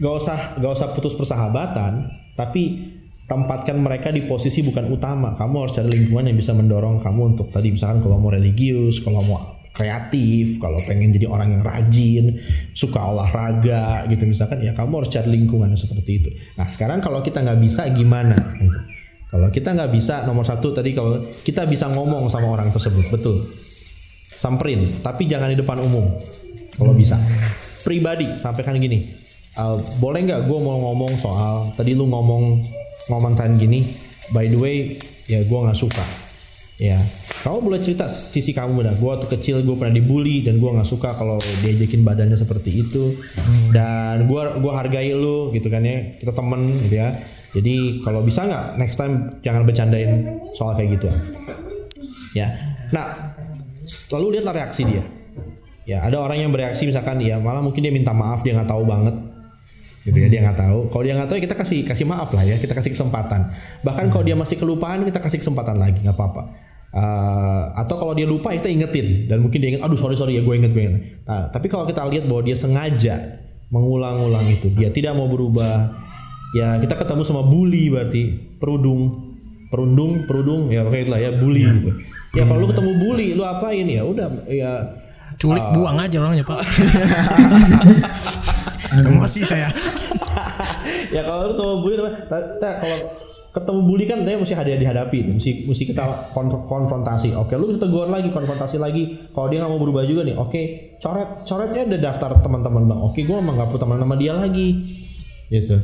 gak usah gak usah putus persahabatan tapi tempatkan mereka di posisi bukan utama kamu harus cari lingkungan yang bisa mendorong kamu untuk tadi misalkan kalau mau religius kalau mau kreatif kalau pengen jadi orang yang rajin suka olahraga gitu. Misalkan ya kamu harus cari lingkungan seperti itu. Nah sekarang kalau kita nggak bisa gimana? Gitu. kalau kita nggak bisa nomor satu tadi kalau kita bisa ngomong sama orang tersebut betul. Samperin tapi jangan di depan umum kalau bisa. Pribadi sampaikan gini uh, boleh nggak gue mau ngomong soal tadi lu ngomong ngomongan gini by the way ya gue nggak suka ya. Kamu boleh cerita sisi kamu dah gue waktu kecil gue pernah dibully dan gue nggak suka kalau diajakin badannya seperti itu. Hmm. dan gue gua hargai lu gitu kan ya. Kita temen gitu ya. Jadi kalau bisa nggak next time jangan bercandain soal kayak gitu. Ya. Nah lalu lihatlah reaksi dia. Ya ada orang yang bereaksi misalkan ya malah mungkin dia minta maaf dia nggak tahu banget. Gitu ya dia nggak tahu. Kalau dia nggak tahu ya kita kasih kasih maaf lah ya kita kasih kesempatan. Bahkan kalau dia masih kelupaan kita kasih kesempatan lagi nggak apa-apa uh, atau kalau dia lupa kita ingetin. Dan mungkin dia inget aduh sorry sorry ya gue inget gue inget. Nah, tapi kalau kita lihat bahwa dia sengaja mengulang-ulang itu dia tidak mau berubah. Ya kita ketemu sama bully berarti. Perudung perundung perudung ya pakai itulah ya bully gitu. Ya kalau lu ketemu bully lu apain? Ya udah ya
culik uh, buang aja orangnya pak. Emosi saya
ya kalau ketemu bully kita kalau ketemu bully kan dia mesti hadir dihadapi mesti mesti kita konfrontasi. Oke lu tegur lagi konfrontasi lagi. Kalau dia nggak mau berubah juga nih oke coret coretnya ada daftar teman-teman bang. Oke gue emang nggak teman nama dia lagi. Gitu.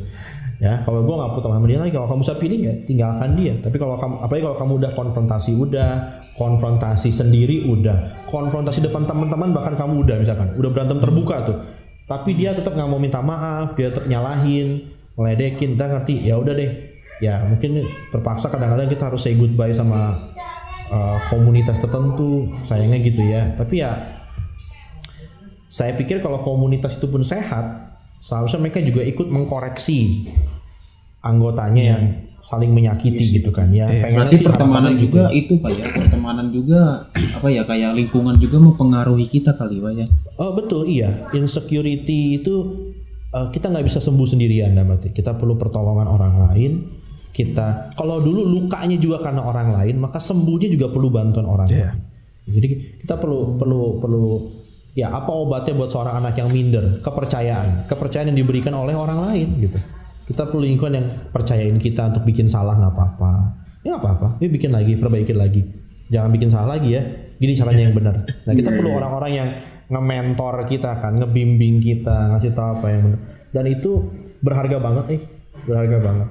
Ya kalau gue nggak teman sama dia lagi. Kalau kamu bisa pilih ya tinggalkan dia. Tapi kalau kamu apalagi kalau kamu udah konfrontasi udah. Konfrontasi sendiri udah. Konfrontasi depan teman-teman bahkan kamu udah misalkan. Udah berantem terbuka tuh tapi dia tetap nggak mau minta maaf dia tetap nyalahin meledekin kita ngerti. Ya udah deh. Ya mungkin terpaksa kadang-kadang kita harus say goodbye sama uh, komunitas tertentu. Sayangnya gitu ya. Tapi ya saya pikir kalau komunitas itu pun sehat seharusnya mereka juga ikut mengkoreksi anggotanya yang saling menyakiti gitu kan ya. Pengennya
Berarti
sih
pertemanan
harapannya gitu.
juga itu pak ya. Pertemanan juga apa ya kayak lingkungan juga mempengaruhi kita kali pak ya.
Oh betul iya. Insecurity itu eh, kita nggak bisa sembuh sendirian dah berarti. Kita perlu pertolongan orang lain. Kita kalau dulu lukanya juga karena orang lain maka sembuhnya juga perlu bantuan orang lain. Jadi kita perlu perlu perlu ya apa obatnya buat seorang anak yang minder? Kepercayaan. Kepercayaan yang diberikan oleh orang lain gitu kita perlu lingkungan yang percayain kita untuk bikin salah nggak apa-apa. Ya nggak apa-apa. Ya bikin lagi perbaikin lagi. Jangan bikin salah lagi ya. Gini caranya yang benar. Nah kita perlu orang-orang yang nge-mentor kita kan ngebimbing kita ngasih tahu apa yang benar. Dan itu berharga banget nih. Berharga banget.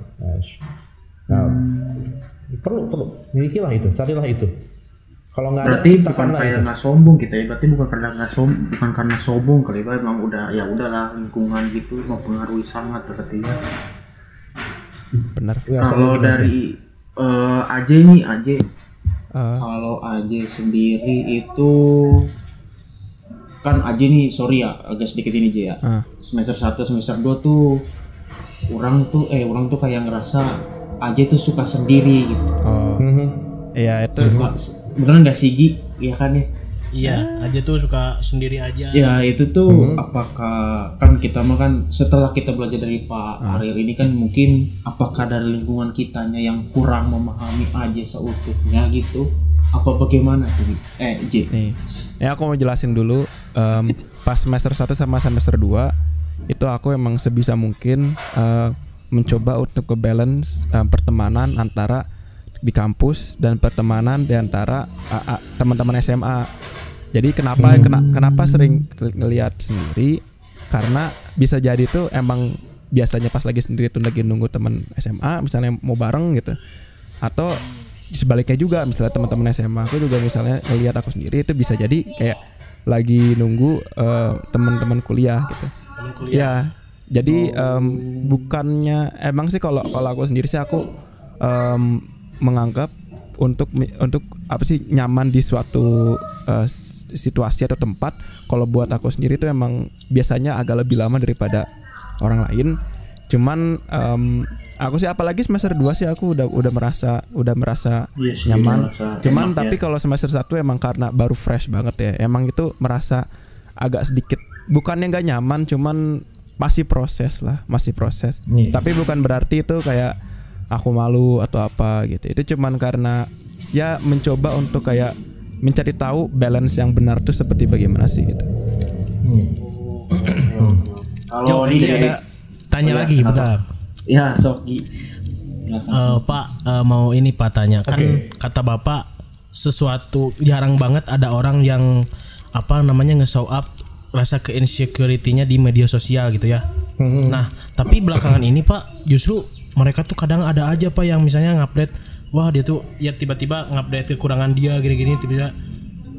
Nah, perlu perlu. Milikilah itu carilah itu kalau nggak ada
Berarti bukan
itu
nggak sombong kita ya. Berarti bukan karena nggak som bukan karena sombong kali pak emang udah ya udahlah lingkungan gitu mempengaruhi sangat berarti ya.
benar
Ya,
Kalau dari eh Aje nih Aje
Eh,
kalau Aje sendiri itu kan Aje nih sorry ya agak sedikit ini aja ya
Ah.
semester 1 semester 2 tuh orang tuh eh orang tuh kayak ngerasa Aje tuh suka sendiri gitu
oh
Mhm.
Iya itu.
Suka. Beneran gak sih Gi ya kan ya?
Iya, aja tuh suka sendiri aja.
ya itu tuh apakah kan kita mah kan setelah kita belajar dari Pak Ariel ini kan mungkin apakah dari lingkungan kitanya yang kurang memahami Aje seutuhnya gitu? Apa bagaimana tuh eh J
nih ya aku mau jelasin dulu em, pas semester 1 sama semester 2 itu aku emang sebisa mungkin eh, mencoba untuk ke balance eh, pertemanan antara di kampus dan pertemanan di antara teman-teman SMA jadi kenapa kena- kenapa sering ngelihat sendiri? Karena bisa jadi tuh emang biasanya pas lagi sendiri tuh lagi nunggu teman SMA misalnya mau bareng gitu. Atau sebaliknya juga misalnya teman-teman SMA aku juga misalnya ngelihat aku sendiri itu bisa jadi kayak lagi nunggu eh, teman-teman kuliah gitu. Ya jadi em, bukannya emang sih kalau kalau aku sendiri sih aku em, menganggap untuk untuk apa sih nyaman di suatu s- situasi atau tempat kalau buat aku sendiri itu emang biasanya agak lebih lama daripada orang lain cuman em, aku sih apalagi semester 2 sih aku udah udah merasa udah merasa
Iya sih,
nyaman
merasa
cuman
enak
tapi
ya.
kalau semester 1 emang karena baru fresh banget ya emang itu merasa agak sedikit bukannya nggak nyaman cuman masih proses lah masih proses
Iya.
tapi bukan berarti itu kayak aku malu atau apa gitu. Itu cuman karena ya mencoba untuk kayak mencari tahu balance yang benar tuh seperti bagaimana sih gitu.
Kalau
Coba
ini
jadi
dari-
ada tanya
Oh, ya,
lagi
kenapa?
bentar.
ya Soki
Eh, Pak eh, mau ini Pak tanya. Kan kata Bapak sesuatu jarang banget ada orang yang apa namanya nge-show up rasa ke insecurity-nya di media sosial gitu ya. Nah, tapi belakangan ini Pak justru mereka tuh kadang ada aja Pak yang misalnya ngupdate wah dia tuh ya tiba-tiba ngupdate kekurangan dia gini-gini tiba-tiba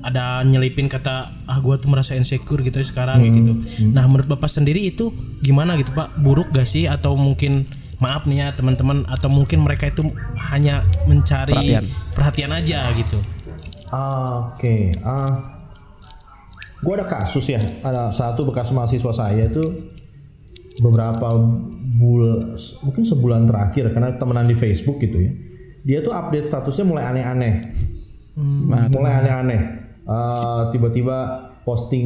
ada nyelipin kata ah gua tuh merasa insecure gitu sekarang gitu. Nah, menurut Bapak sendiri itu gimana gitu Pak? Buruk gak sih atau mungkin maaf nih ya teman-teman atau mungkin mereka itu hanya mencari
Perhatian.
perhatian, aja gitu.
Ah, Oke, ah, gue ada kasus ya. Ada satu bekas mahasiswa saya itu beberapa bul, mungkin sebulan terakhir karena temenan di Facebook gitu ya. Dia tuh update statusnya mulai aneh-aneh, mulai aneh-aneh. Ah, tiba-tiba posting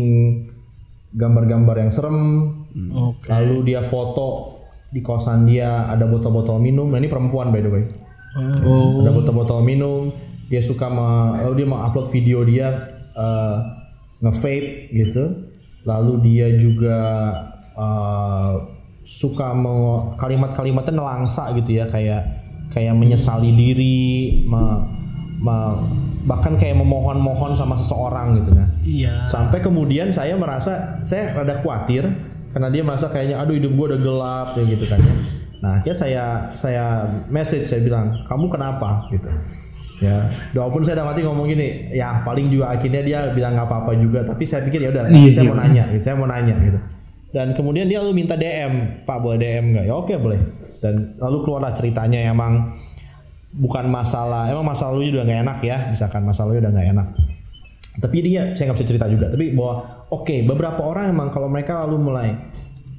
gambar-gambar yang serem,
Oke.
lalu dia foto di kosan dia ada botol-botol minum. Nah ini perempuan by the way.
Oh
ada botol-botol minum. Dia suka ma lalu dia mau upload video dia eh, nge-vape gitu. Lalu dia juga eh, suka mau kalimat-kalimatnya nelangsa gitu ya kayak kayak menyesali diri me- me- bahkan kayak memohon-mohon sama seseorang gitu nah
Iya.
sampai kemudian saya merasa saya rada khawatir karena dia merasa kayaknya aduh hidup gue udah gelap ya gitu kan ya. Nah akhirnya saya saya message saya bilang kamu kenapa gitu ya walaupun saya dalam hati ngomong gini ya paling juga akhirnya dia bilang nggak apa-apa juga tapi saya pikir ya udah
Iya,
saya
iya.
mau nanya gitu saya mau nanya gitu dan kemudian dia lalu minta DM Pak boleh DM nggak? Ya oke boleh. Dan lalu keluarlah ceritanya emang bukan masalah emang masa lalunya udah nggak enak ya misalkan masa lalunya udah nggak enak. Tapi dia saya nggak bisa cerita juga tapi bahwa oke beberapa orang emang kalau mereka lalu mulai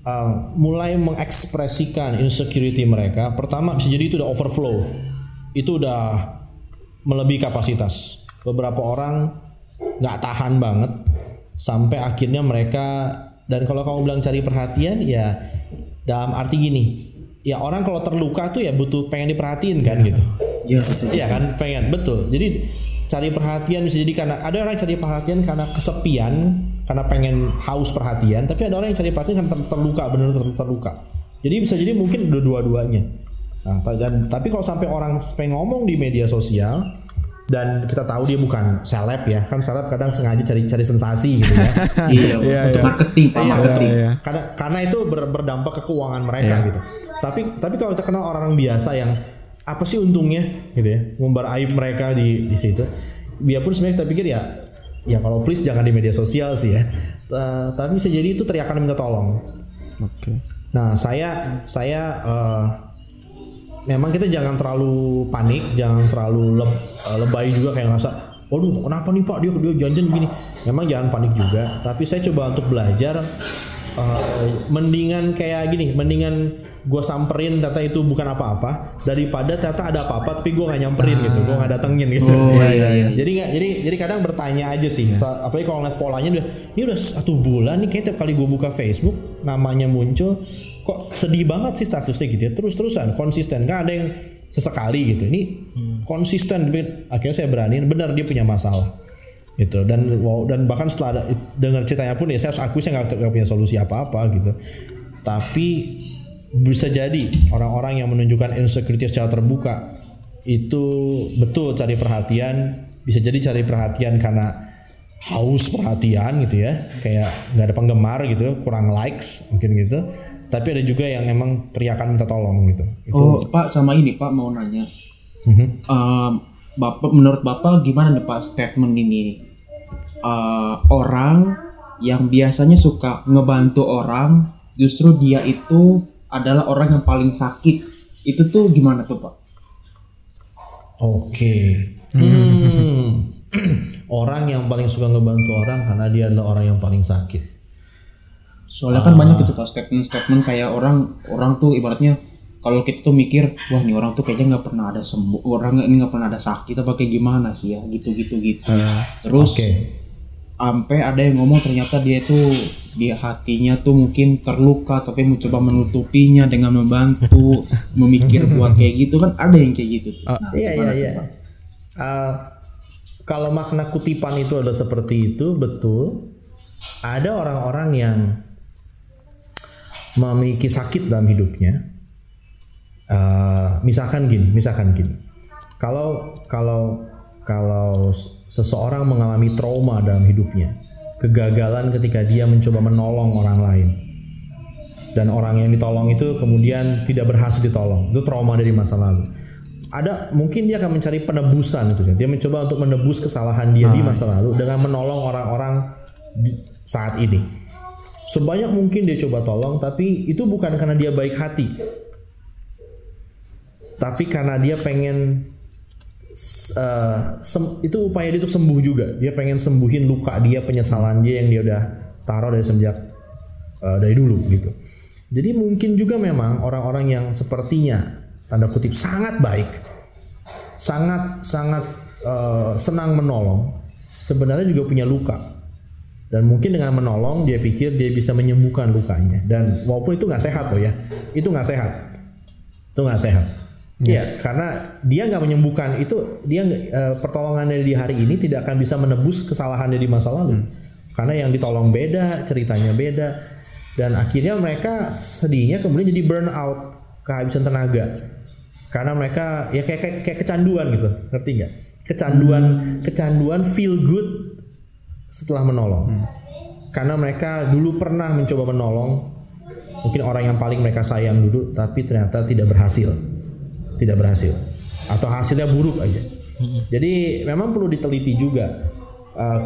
uh, mulai mengekspresikan insecurity mereka, pertama bisa jadi itu udah overflow, itu udah melebihi kapasitas. Beberapa orang nggak tahan banget sampai akhirnya mereka dan kalau kamu bilang cari perhatian ya dalam arti gini ya orang kalau terluka tuh ya butuh pengen diperhatiin kan gitu.
Iya, betul.
Iya kan? Pengen betul. Jadi cari perhatian bisa jadi karena ada orang yang cari perhatian karena kesepian karena pengen haus perhatian tapi ada orang yang cari perhatian karena ter- terluka benar ter- terluka. Jadi bisa jadi mungkin dua-duanya. Nah, tapi kalau sampai orang pengen ngomong di media sosial dan kita tahu dia bukan seleb ya kan seleb kadang sengaja cari cari sensasi gitu ya
Iya,
Iya,
untuk
iya.
marketing, Pak,
Iya,
marketing.
iya.
karena karena itu ber- berdampak ke keuangan mereka
Iya.
gitu. Tapi tapi kalau kita kenal orang biasa yang apa sih untungnya gitu ya, ngumbar aib mereka di di situ. Biarpun sebenarnya kita pikir ya ya kalau please jangan di media sosial sih ya. Ta- tapi bisa jadi itu teriakan minta tolong.
Oke.
Nah, saya saya eh, memang kita jangan terlalu panik, jangan terlalu leb- eh, lebay juga kayak ngerasa, waduh kenapa nih pak dia dia janjian gini. Memang jangan panik juga, tapi saya coba untuk belajar. eh, mendingan kayak gini, mendingan gue samperin ternyata itu bukan apa-apa daripada ternyata ada apa-apa tapi gue nggak nyamperin gitu, gue nggak datengin gitu.
Oh, iya, iya.
Jadi nggak, jadi jadi kadang bertanya aja sih. Sa- Apalagi kalau ngeliat polanya udah, ini udah satu bulan nih kayak tiap kali gue buka Facebook namanya muncul, kok sedih banget sih statusnya gitu ya. Terus terusan konsisten, kan ada yang sesekali gitu. Ini konsisten, tapi akhirnya saya beraniin. Benar dia punya masalah. Gitu. Dan wow dan bahkan setelah ada, dengar ceritanya pun ya saya harus akui saya nggak nggak punya solusi apa-apa gitu. Tapi bisa jadi orang-orang yang menunjukkan insecurity secara terbuka itu betul cari perhatian. Bisa jadi cari perhatian karena haus perhatian gitu ya. Kayak nggak ada penggemar gitu kurang likes mungkin gitu tapi ada juga yang emang teriakan minta tolong gitu itu
Oh, Pak sama ini Pak mau nanya.
Mhm.
Em, Bapak menurut Bapak gimana nih Pak statement ini? Eh, orang yang biasanya suka ngebantu orang justru dia itu adalah orang yang paling sakit. Itu tuh gimana tuh Pak?
Oke. Hmm. orang yang paling suka ngebantu orang karena dia adalah orang yang paling sakit.
Soalnya kan banyak gitu Pak statement-statement kayak orang orang tuh ibaratnya kalau kita tuh mikir wah nih orang tuh kayaknya nggak pernah ada sembuh orang ini nggak pernah ada sakit apa kayak gimana sih ya gitu gitu gitu terus
Oke.
sampai ada yang ngomong ternyata dia tuh di hatinya tuh mungkin terluka tapi mencoba menutupinya dengan membantu memikir buat kayak gitu kan ada yang kayak gitu tuh. Nah,
Iya iya
tuh,
iya.
Pak?
Uh, kalau makna kutipan itu adalah seperti itu betul. Ada orang-orang yang memiliki sakit dalam hidupnya. Uh, misalkan gini, misalkan gini. Kalau kalau kalau seseorang mengalami trauma dalam hidupnya, kegagalan ketika dia mencoba menolong orang lain, dan orang yang ditolong itu kemudian tidak berhasil ditolong, itu trauma dari masa lalu. Ada mungkin dia akan mencari penebusan gitu ya. Dia mencoba untuk menebus kesalahan dia di masa lalu dengan menolong orang-orang saat ini. Sebanyak mungkin dia coba tolong, tapi itu bukan karena dia baik hati, tapi karena dia pengen eh, sem- itu upaya dia untuk sembuh juga. Dia pengen sembuhin luka dia, penyesalan dia yang dia udah taruh dari semenjak eh, dari dulu gitu. Jadi mungkin juga memang orang-orang yang sepertinya tanda kutip sangat baik, sangat sangat eh, senang menolong, sebenarnya juga punya luka. Dan mungkin dengan menolong dia pikir dia bisa menyembuhkan lukanya. Dan walaupun itu nggak sehat loh ya, itu nggak sehat, itu nggak sehat. Iya, karena dia nggak menyembuhkan itu dia nggak- eh, pertolongannya di hari ini tidak akan bisa menebus kesalahannya di masa lalu. Karena yang ditolong beda, ceritanya beda, dan akhirnya mereka sedihnya kemudian jadi burn out, kehabisan tenaga. Karena mereka ya kayak kayak, kayak kecanduan gitu, ngerti nggak? Kecanduan, kecanduan feel good setelah menolong. Karena mereka dulu pernah mencoba menolong, mungkin orang yang paling mereka sayang dulu, tapi ternyata tidak berhasil tidak berhasil atau hasilnya buruk aja. Jadi memang perlu diteliti juga, uh,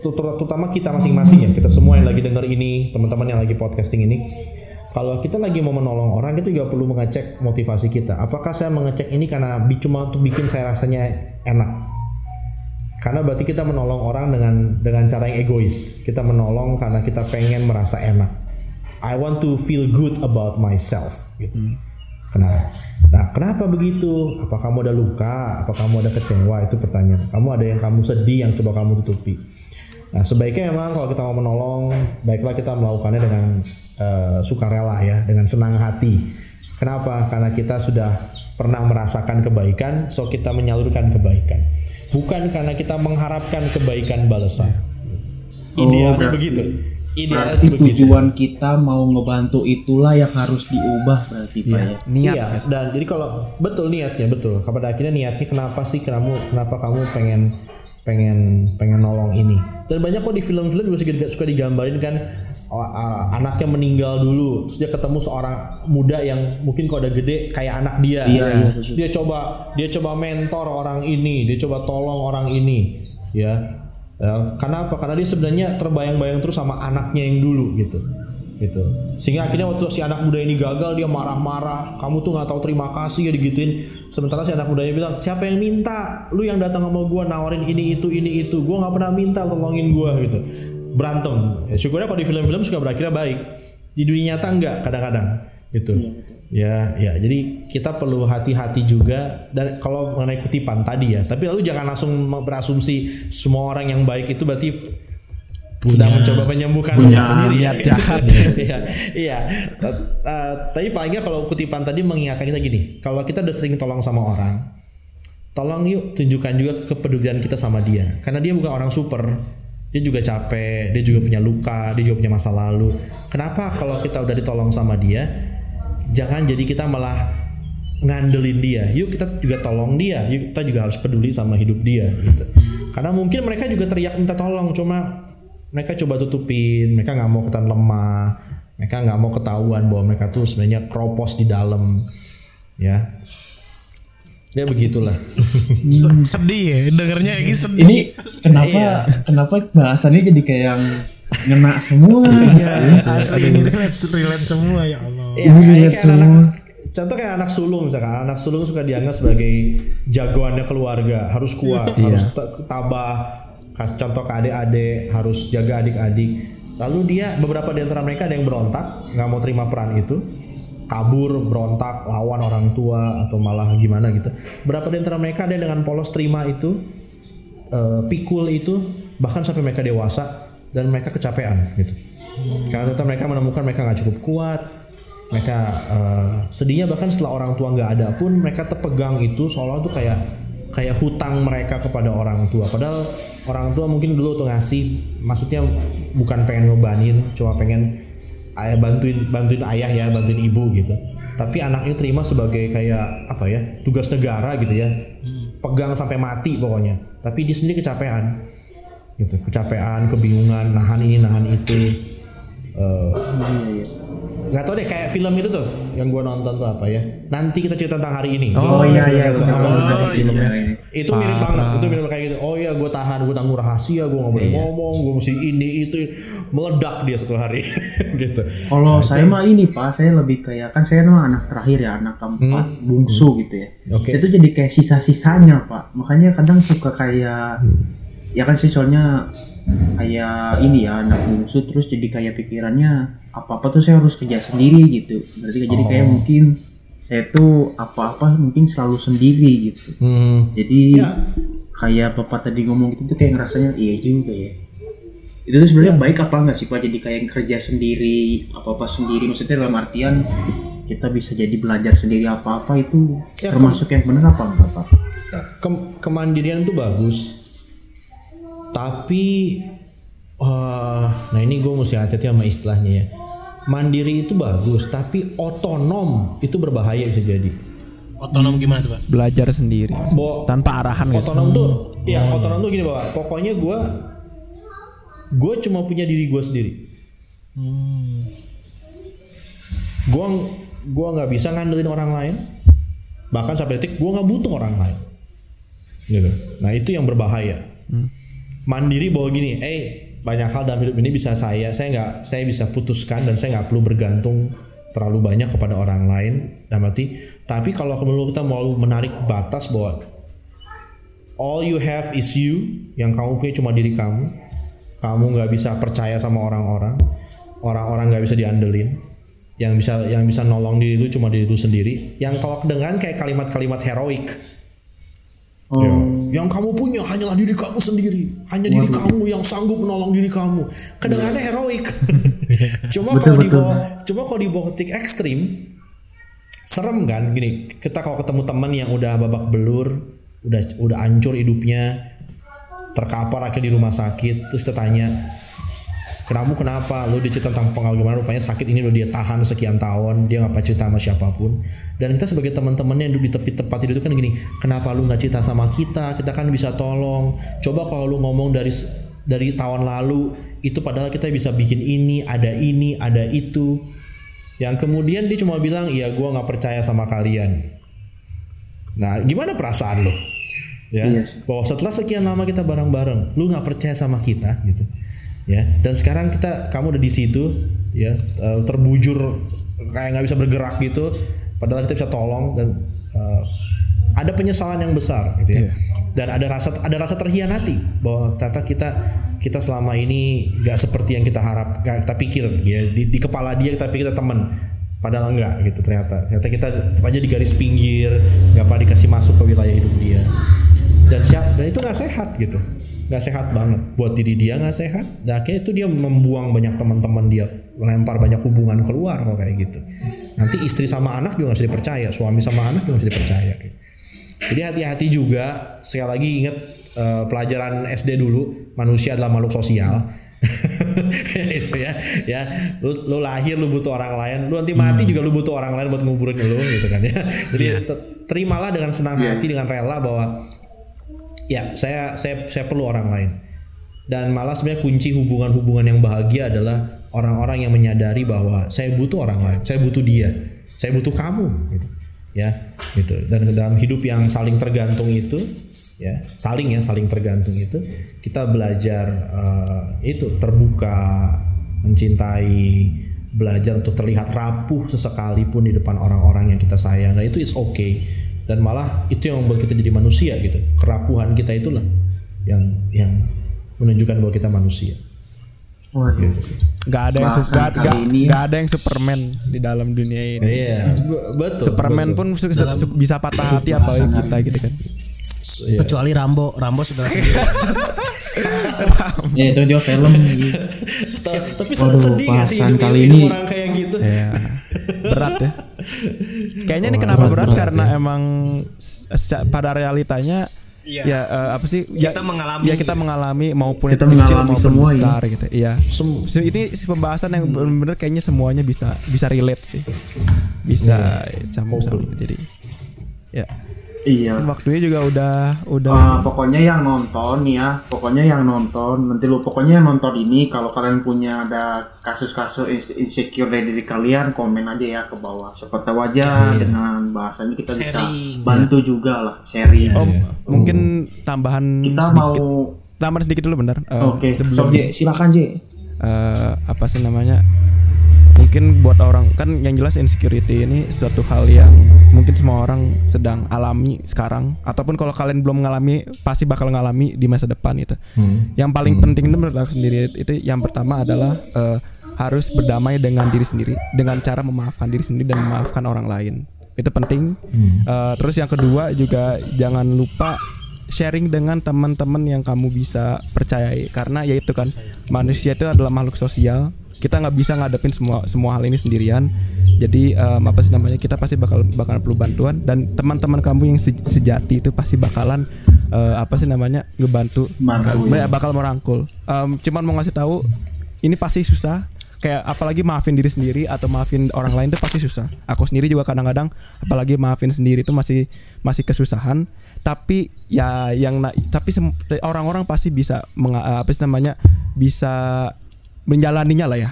ter- terutama kita masing-masing ya, kita semua yang lagi dengar ini, teman-teman yang lagi podcasting ini, kalau kita lagi mau menolong orang, kita juga perlu mengecek motivasi kita. Apakah saya mengecek ini karena cuma untuk bikin saya rasanya enak? Karena berarti kita menolong orang dengan dengan cara yang egois. Kita menolong karena kita pengen merasa enak. I want to feel good about myself gitu. Kenapa? Nah, kenapa begitu? Apa kamu ada luka? Apa kamu ada kecewa? Itu pertanyaan. Kamu ada yang kamu sedih yang coba kamu tutupi. Nah, sebaiknya memang kalau kita mau menolong, baiklah kita melakukannya dengan uh, sukarela ya, dengan senang hati. Kenapa? Karena kita sudah pernah merasakan kebaikan, so kita menyalurkan kebaikan. Bukan karena kita mengharapkan kebaikan balasan. Idealnya
berarti-
begitu. Idealnya
Berarti
begitu.
tujuan kita mau ngebantu itulah yang harus diubah berarti Pak ya.
Niat.
Iya, dan jadi kalau betul niatnya betul. Pada akhirnya niatnya kenapa sih kamu kenapa kamu pengen pengen pengen nolong ini. Dan banyak kok di film-film juga suka, suka digambarin kan anaknya meninggal dulu, terus dia ketemu seorang muda yang mungkin kalau udah gede kayak anak dia.
Iya, iya,
Terus dia coba dia coba mentor orang ini, dia coba tolong orang ini, ya. Ya, karena apa? Karena dia sebenarnya terbayang-bayang terus sama anaknya yang dulu gitu gitu. Sehingga akhirnya waktu si anak muda ini gagal dia marah-marah. Kamu tuh nggak tahu terima kasih ya digituin. Sementara si anak mudanya bilang siapa yang minta? Lu yang datang sama gua nawarin ini itu ini itu. Gua nggak pernah minta tolongin gua gitu. Berantem. Ya, syukurnya kalau di film-film suka berakhirnya baik. Di dunia nyata enggak kadang-kadang. Gitu. Ya ya. Jadi kita perlu hati-hati juga. Dan kalau mengenai kutipan tadi ya tapi lalu jangan langsung berasumsi semua orang yang baik itu berarti sedang mencoba menyembuhkan orang sendiri. ya.
niat jahat.
iya. Iya. Uh, uh, tapi paling nggak kalau kutipan tadi mengingatkan kita gini kalau kita udah sering tolong sama orang tolong yuk tunjukkan juga kepedulian kita sama dia. Karena dia bukan orang super dia juga capek dia juga punya luka dia juga punya masa lalu. Kenapa kalau kita udah ditolong sama dia jangan jadi kita malah ngandelin dia. Yuk kita juga tolong dia yuk kita juga harus peduli sama hidup dia gitu. Karena mungkin mereka juga teriak minta tolong cuma mereka coba tutupin mereka nggak mau kelihatan lemah mereka nggak mau ketahuan bahwa mereka tuh sebenarnya kropos di dalam ya. Ya begitulah.
Sedih ya dengernya lagi sedih.
Ini kenapa kenapa bahasannya jadi kayak yang ngena semua?
Ya, asli. Ini relate, relate semua ya Allah.
Ya,
Ini lihat
kayak
semua.
anak- contoh kayak anak sulung misalkan. Anak sulung suka dianggap sebagai jagoannya keluarga harus kuat harus ta- tabah contoh ke adik-adik harus jaga adik-adik. Lalu dia beberapa di antara mereka ada yang berontak nggak mau terima peran itu. Kabur berontak lawan orang tua atau malah gimana gitu. Beberapa di antara mereka ada yang dengan polos terima itu eh, pikul itu bahkan sampai mereka dewasa dan mereka kecapean gitu. Karena ternyata mereka menemukan mereka nggak cukup kuat mereka eh, sedihnya bahkan setelah orang tua nggak ada pun mereka terpegang itu seolah tuh kayak kayak hutang mereka kepada orang tua. Padahal orang tua mungkin dulu tuh ngasih maksudnya bukan pengen ngebanin cuma pengen ayah bantuin bantuin ayah ya bantuin ibu gitu. Tapi anak ini terima sebagai kayak apa ya tugas negara gitu ya. Pegang sampai mati pokoknya. Tapi dia sendiri kecapean. Gitu kecapean kebingungan nahan ini nahan itu. Eh, nggak tahu deh kayak film itu tuh yang gua nonton tuh apa ya. Nanti kita cerita tentang hari ini.
Oh iya iya
Itu-
betul.
Oh,
banget
iya.
filmnya.
itu mirip banget itu mirip kayak gitu. Oh iya gue tahan gue tanggung rahasia gue nggak boleh ngomong gue mesti ini itu meledak dia satu hari. Gitu.
Kalau saya mah ini pak, saya lebih kayak kan saya mah anak terakhir ya, anak keempat, bungsu gitu ya.
Oke.
Saya tuh jadi kayak sisa-sisanya pak. Makanya kadang suka kayak, ya kan sih soalnya kayak ini ya anak bungsu terus jadi kayak pikirannya apa apa tuh saya harus kerja sendiri gitu. Berarti jadi kayak mungkin saya tuh apa-apa mungkin selalu sendiri gitu.
hmm.
Jadi
Ya.
kayak bapak tadi ngomong gitu tuh kayak ngerasanya iya juga ya. Itu tuh sebenarnya baik apa enggak sih pak? Jadi kayak kerja sendiri, apa-apa sendiri. Maksudnya dalam artian kita bisa jadi belajar sendiri apa-apa itu
Ya,
termasuk yang benar apa enggak pak?
Kem- kemandirian itu bagus tapi eh, nah ini gue mesti hati-hati sama istilahnya ya mandiri itu bagus tapi otonom itu berbahaya bisa jadi.
Otonom gimana tuh pak?
Belajar sendiri.
Bo-
Tanpa arahan gitu.
otonom tuh ya otonom tuh gini bapak. Pokoknya gue gue cuma punya diri gue sendiri. Gue gue nggak bisa ngandelin orang lain. Bahkan sampai detik gue nggak butuh orang lain. Gitu. Nah itu yang berbahaya. Mandiri bahwa gini eh banyak hal dalam hidup ini bisa saya saya nggak saya bisa putuskan dan saya nggak perlu bergantung terlalu banyak kepada orang lain. Dalam arti tapi kalau kemudian kita mau menarik batas bahwa all you have is you yang kamu punya cuma diri kamu. Kamu nggak bisa percaya sama orang-orang. Orang-orang nggak bisa diandelin. Yang bisa yang bisa nolong diri lu cuma diri lu sendiri. Yang kalau kedengaran kayak kalimat-kalimat heroik.
Oh.
Ya. Yang kamu punya hanyalah diri kamu sendiri. Hanya diri kamu yang sanggup menolong diri kamu. Kedengarannya heroik. cuma kalau dibawa, cuma kalau dibawa ke titik ekstrim, serem kan? Gini, kita kalau ketemu teman yang udah babak belur, udah udah hancur hidupnya, terkapar akhirnya di rumah sakit, terus kita tanya, kamu kenapa? Lu dicerita tentang pengalaman rupanya sakit ini udah dia tahan sekian tahun dia nggak pernah cerita sama siapa pun. Dan kita sebagai teman-temannya yang duduk di tepi tempat itu kan gini kenapa lu nggak cerita sama kita? Kita kan bisa tolong. Coba kalau lu ngomong dari dari tahun lalu itu padahal kita bisa bikin ini ada ini ada itu. Yang kemudian dia cuma bilang iya gua nggak percaya sama kalian. Nah gimana perasaan lo ya
Iya
bahwa setelah sekian lama kita bareng-bareng lu nggak percaya sama kita gitu ya dan sekarang kita kamu udah di situ ya eh, terbujur kayak nggak bisa bergerak gitu padahal kita bisa tolong dan eh, ada penyesalan yang besar gitu ya. Dan ada rasa ada rasa terhianati bahwa ternyata kita kita selama ini nggak seperti yang kita harap nggak kita pikir. Ya di, di kepala dia kita pikir kita teman padahal enggak gitu ternyata. Ternyata kita aja di garis pinggir nggak pernah dikasih masuk ke wilayah hidup dia dan siap dan itu nggak sehat gitu. Nggak sehat banget. Buat diri dia nggak sehat dan akhirnya itu dia membuang banyak teman-teman dia melempar banyak hubungan keluar kalau kayak gitu. Nanti istri sama anak juga bisa dipercaya suami sama anak juga bisa dipercaya. Jadi hati-hati juga. Sekali lagi ingat eh, pelajaran SD dulu manusia adalah makhluk sosial. Itu ya ya. Lu, lu lahir lu butuh orang lain. Lu nanti mati juga lu butuh orang lain buat nguburin lu gitu kan ya. Jadi te- terimalah dengan senang hati dengan rela bahwa ya saya saya saya perlu orang lain. Dan malah sebenarnya kunci hubungan-hubungan yang bahagia adalah orang-orang yang menyadari bahwa saya butuh orang lain saya butuh dia saya butuh kamu gitu. Ya gitu. Dan dalam hidup yang saling tergantung itu ya saling ya saling tergantung itu kita belajar eh, itu terbuka mencintai belajar untuk terlihat rapuh sesekali pun di depan orang-orang yang kita sayang. Dan itu is okay dan malah itu yang membuat kita jadi manusia gitu kerapuhan kita itulah yang yang menunjukkan bahwa kita manusia
Waduh.
gitu sih
Gak ada yang
Bahasan
su- gak,
ini ya.
gak ada yang Superman di dalam dunia ini.
iya be- betul
Superman
betul.
pun su- su- bisa patah hati apalagi kita gitu kan.
Iya.
Kecuali Rambo, Rambo sudah
Ya itu dia film gitu.
Ta- tapi sedih gak sih
kali ini-
orang kayak gitu
Ya. Berat ya. Kayaknya ini
Oh,
kenapa
berat,
berat,
berat
karena emang s- s- pada realitanya
Iya.
ya eh, apa sih? Ya,
Kita mengalami
ya kita mengalami maupun
Kita
itu kecil
mengalami
maupun
semua ini.
besar gitu. Iya.
Sem-
ini pembahasan yang benar-benar kayaknya semuanya bisa bisa relate sih. Bisa campur sama jadi ya
Iya.
waktunya juga udah udah
Eh, pokoknya yang nonton ya, pokoknya yang nonton nanti lu pokoknya yang nonton ini kalau kalian punya ada kasus-kasus ins- insecure dari diri kalian komen aja ya ke bawah. Siapa tahu aja dengan bahasa ini kita bisa
Sharing.
bantu juga lah sharing.
oh, mungkin tambahan
kita
sedikit
mau
tambahan sedikit dulu bentar Eh,
Oke,
sebelum
Sob J, silakan J.
eh, apa sih namanya mungkin buat orang kan yang jelas insecurity ini suatu hal yang mungkin semua orang sedang alami sekarang ataupun kalau kalian belum mengalami pasti bakal ngalami di masa depan itu. Yang paling penting itu menurut aku sendiri itu yang pertama adalah eh, harus berdamai dengan diri sendiri dengan cara memaafkan diri sendiri dan memaafkan orang lain. Itu penting. Eh, terus yang kedua juga jangan lupa sharing dengan teman-teman yang kamu bisa percayai. Karena ya itu kan manusia itu adalah makhluk sosial. Kita nggak bisa ngadepin semua semua hal ini sendirian jadi em, apa sih namanya kita pasti bakal bakal perlu bantuan. Dan teman-teman kamu yang se- sejati itu pasti bakalan eh, apa sih namanya ngebantu.
Merangkul.
bakal- bakal merangkul. Em, cuman mau ngasih tahu ini pasti susah. Kayak apalagi maafin diri sendiri atau maafin orang lain itu pasti susah. Aku sendiri juga kadang-kadang apalagi maafin sendiri itu masih masih kesusahan. Tapi ya yang na- tapi orang-orang pasti bisa menga- apa sih namanya bisa menjalaninya lah ya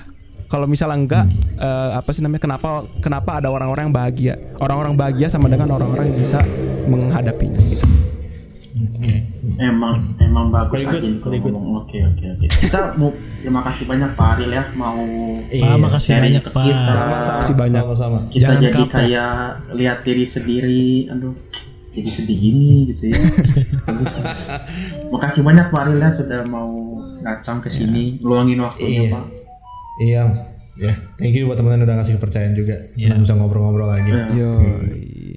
kalau misalnya enggak eh, apa sih namanya kenapa kenapa ada orang-orang yang bahagia orang-orang bahagia sama dengan orang-orang yang bisa menghadapinya gitu
Emang emang bagus
Very good,
aja
good.
ngomong. Oke oke oke. Kita mau terima kasih banyak Pak Ariel ya mau
Pak, makasih
sharing
banyak
ke
Pak.
kita.
sama-sama
Makasih banyak.
sama-sama
Kita
Jangan
jadi
kapok.
kayak lihat diri sendiri. Aduh, jadi sedih gini gitu ya. Makasih banyak Pak Ariel ya sudah mau datang ke sini, luangin waktunya
Iya.
Pak.
Iya, Ya, thank you buat teman-teman udah kasih kepercayaan juga. Senang bisa ngobrol-ngobrol lagi.
Yo.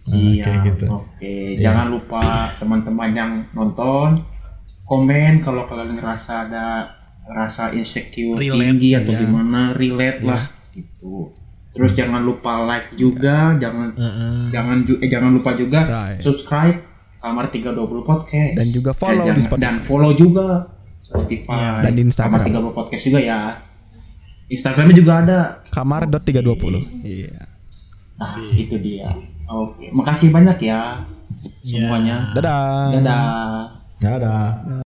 Iya,
Oke, gitu.
Oke, jangan lupa teman-teman yang nonton komen kalau kalian ngerasa ada rasa insecure tinggi atau gimana relate lah gitu. Terus jangan lupa like juga, jangan jangan ju- eh, jangan lupa juga
Subscribe.
subscribe Kamar 320 Podcast
Dan juga follow
Eh,
di
jangan-
Spotify.
dan follow juga Spotify
Dan di Instagram.
Kamar 30 Podcast juga ya. Instagramnya juga ada.
Kamar.320. Iya.
Nah, itu dia. Oke, makasih banyak ya semuanya.
Dadah.
Dadah.
Dadah.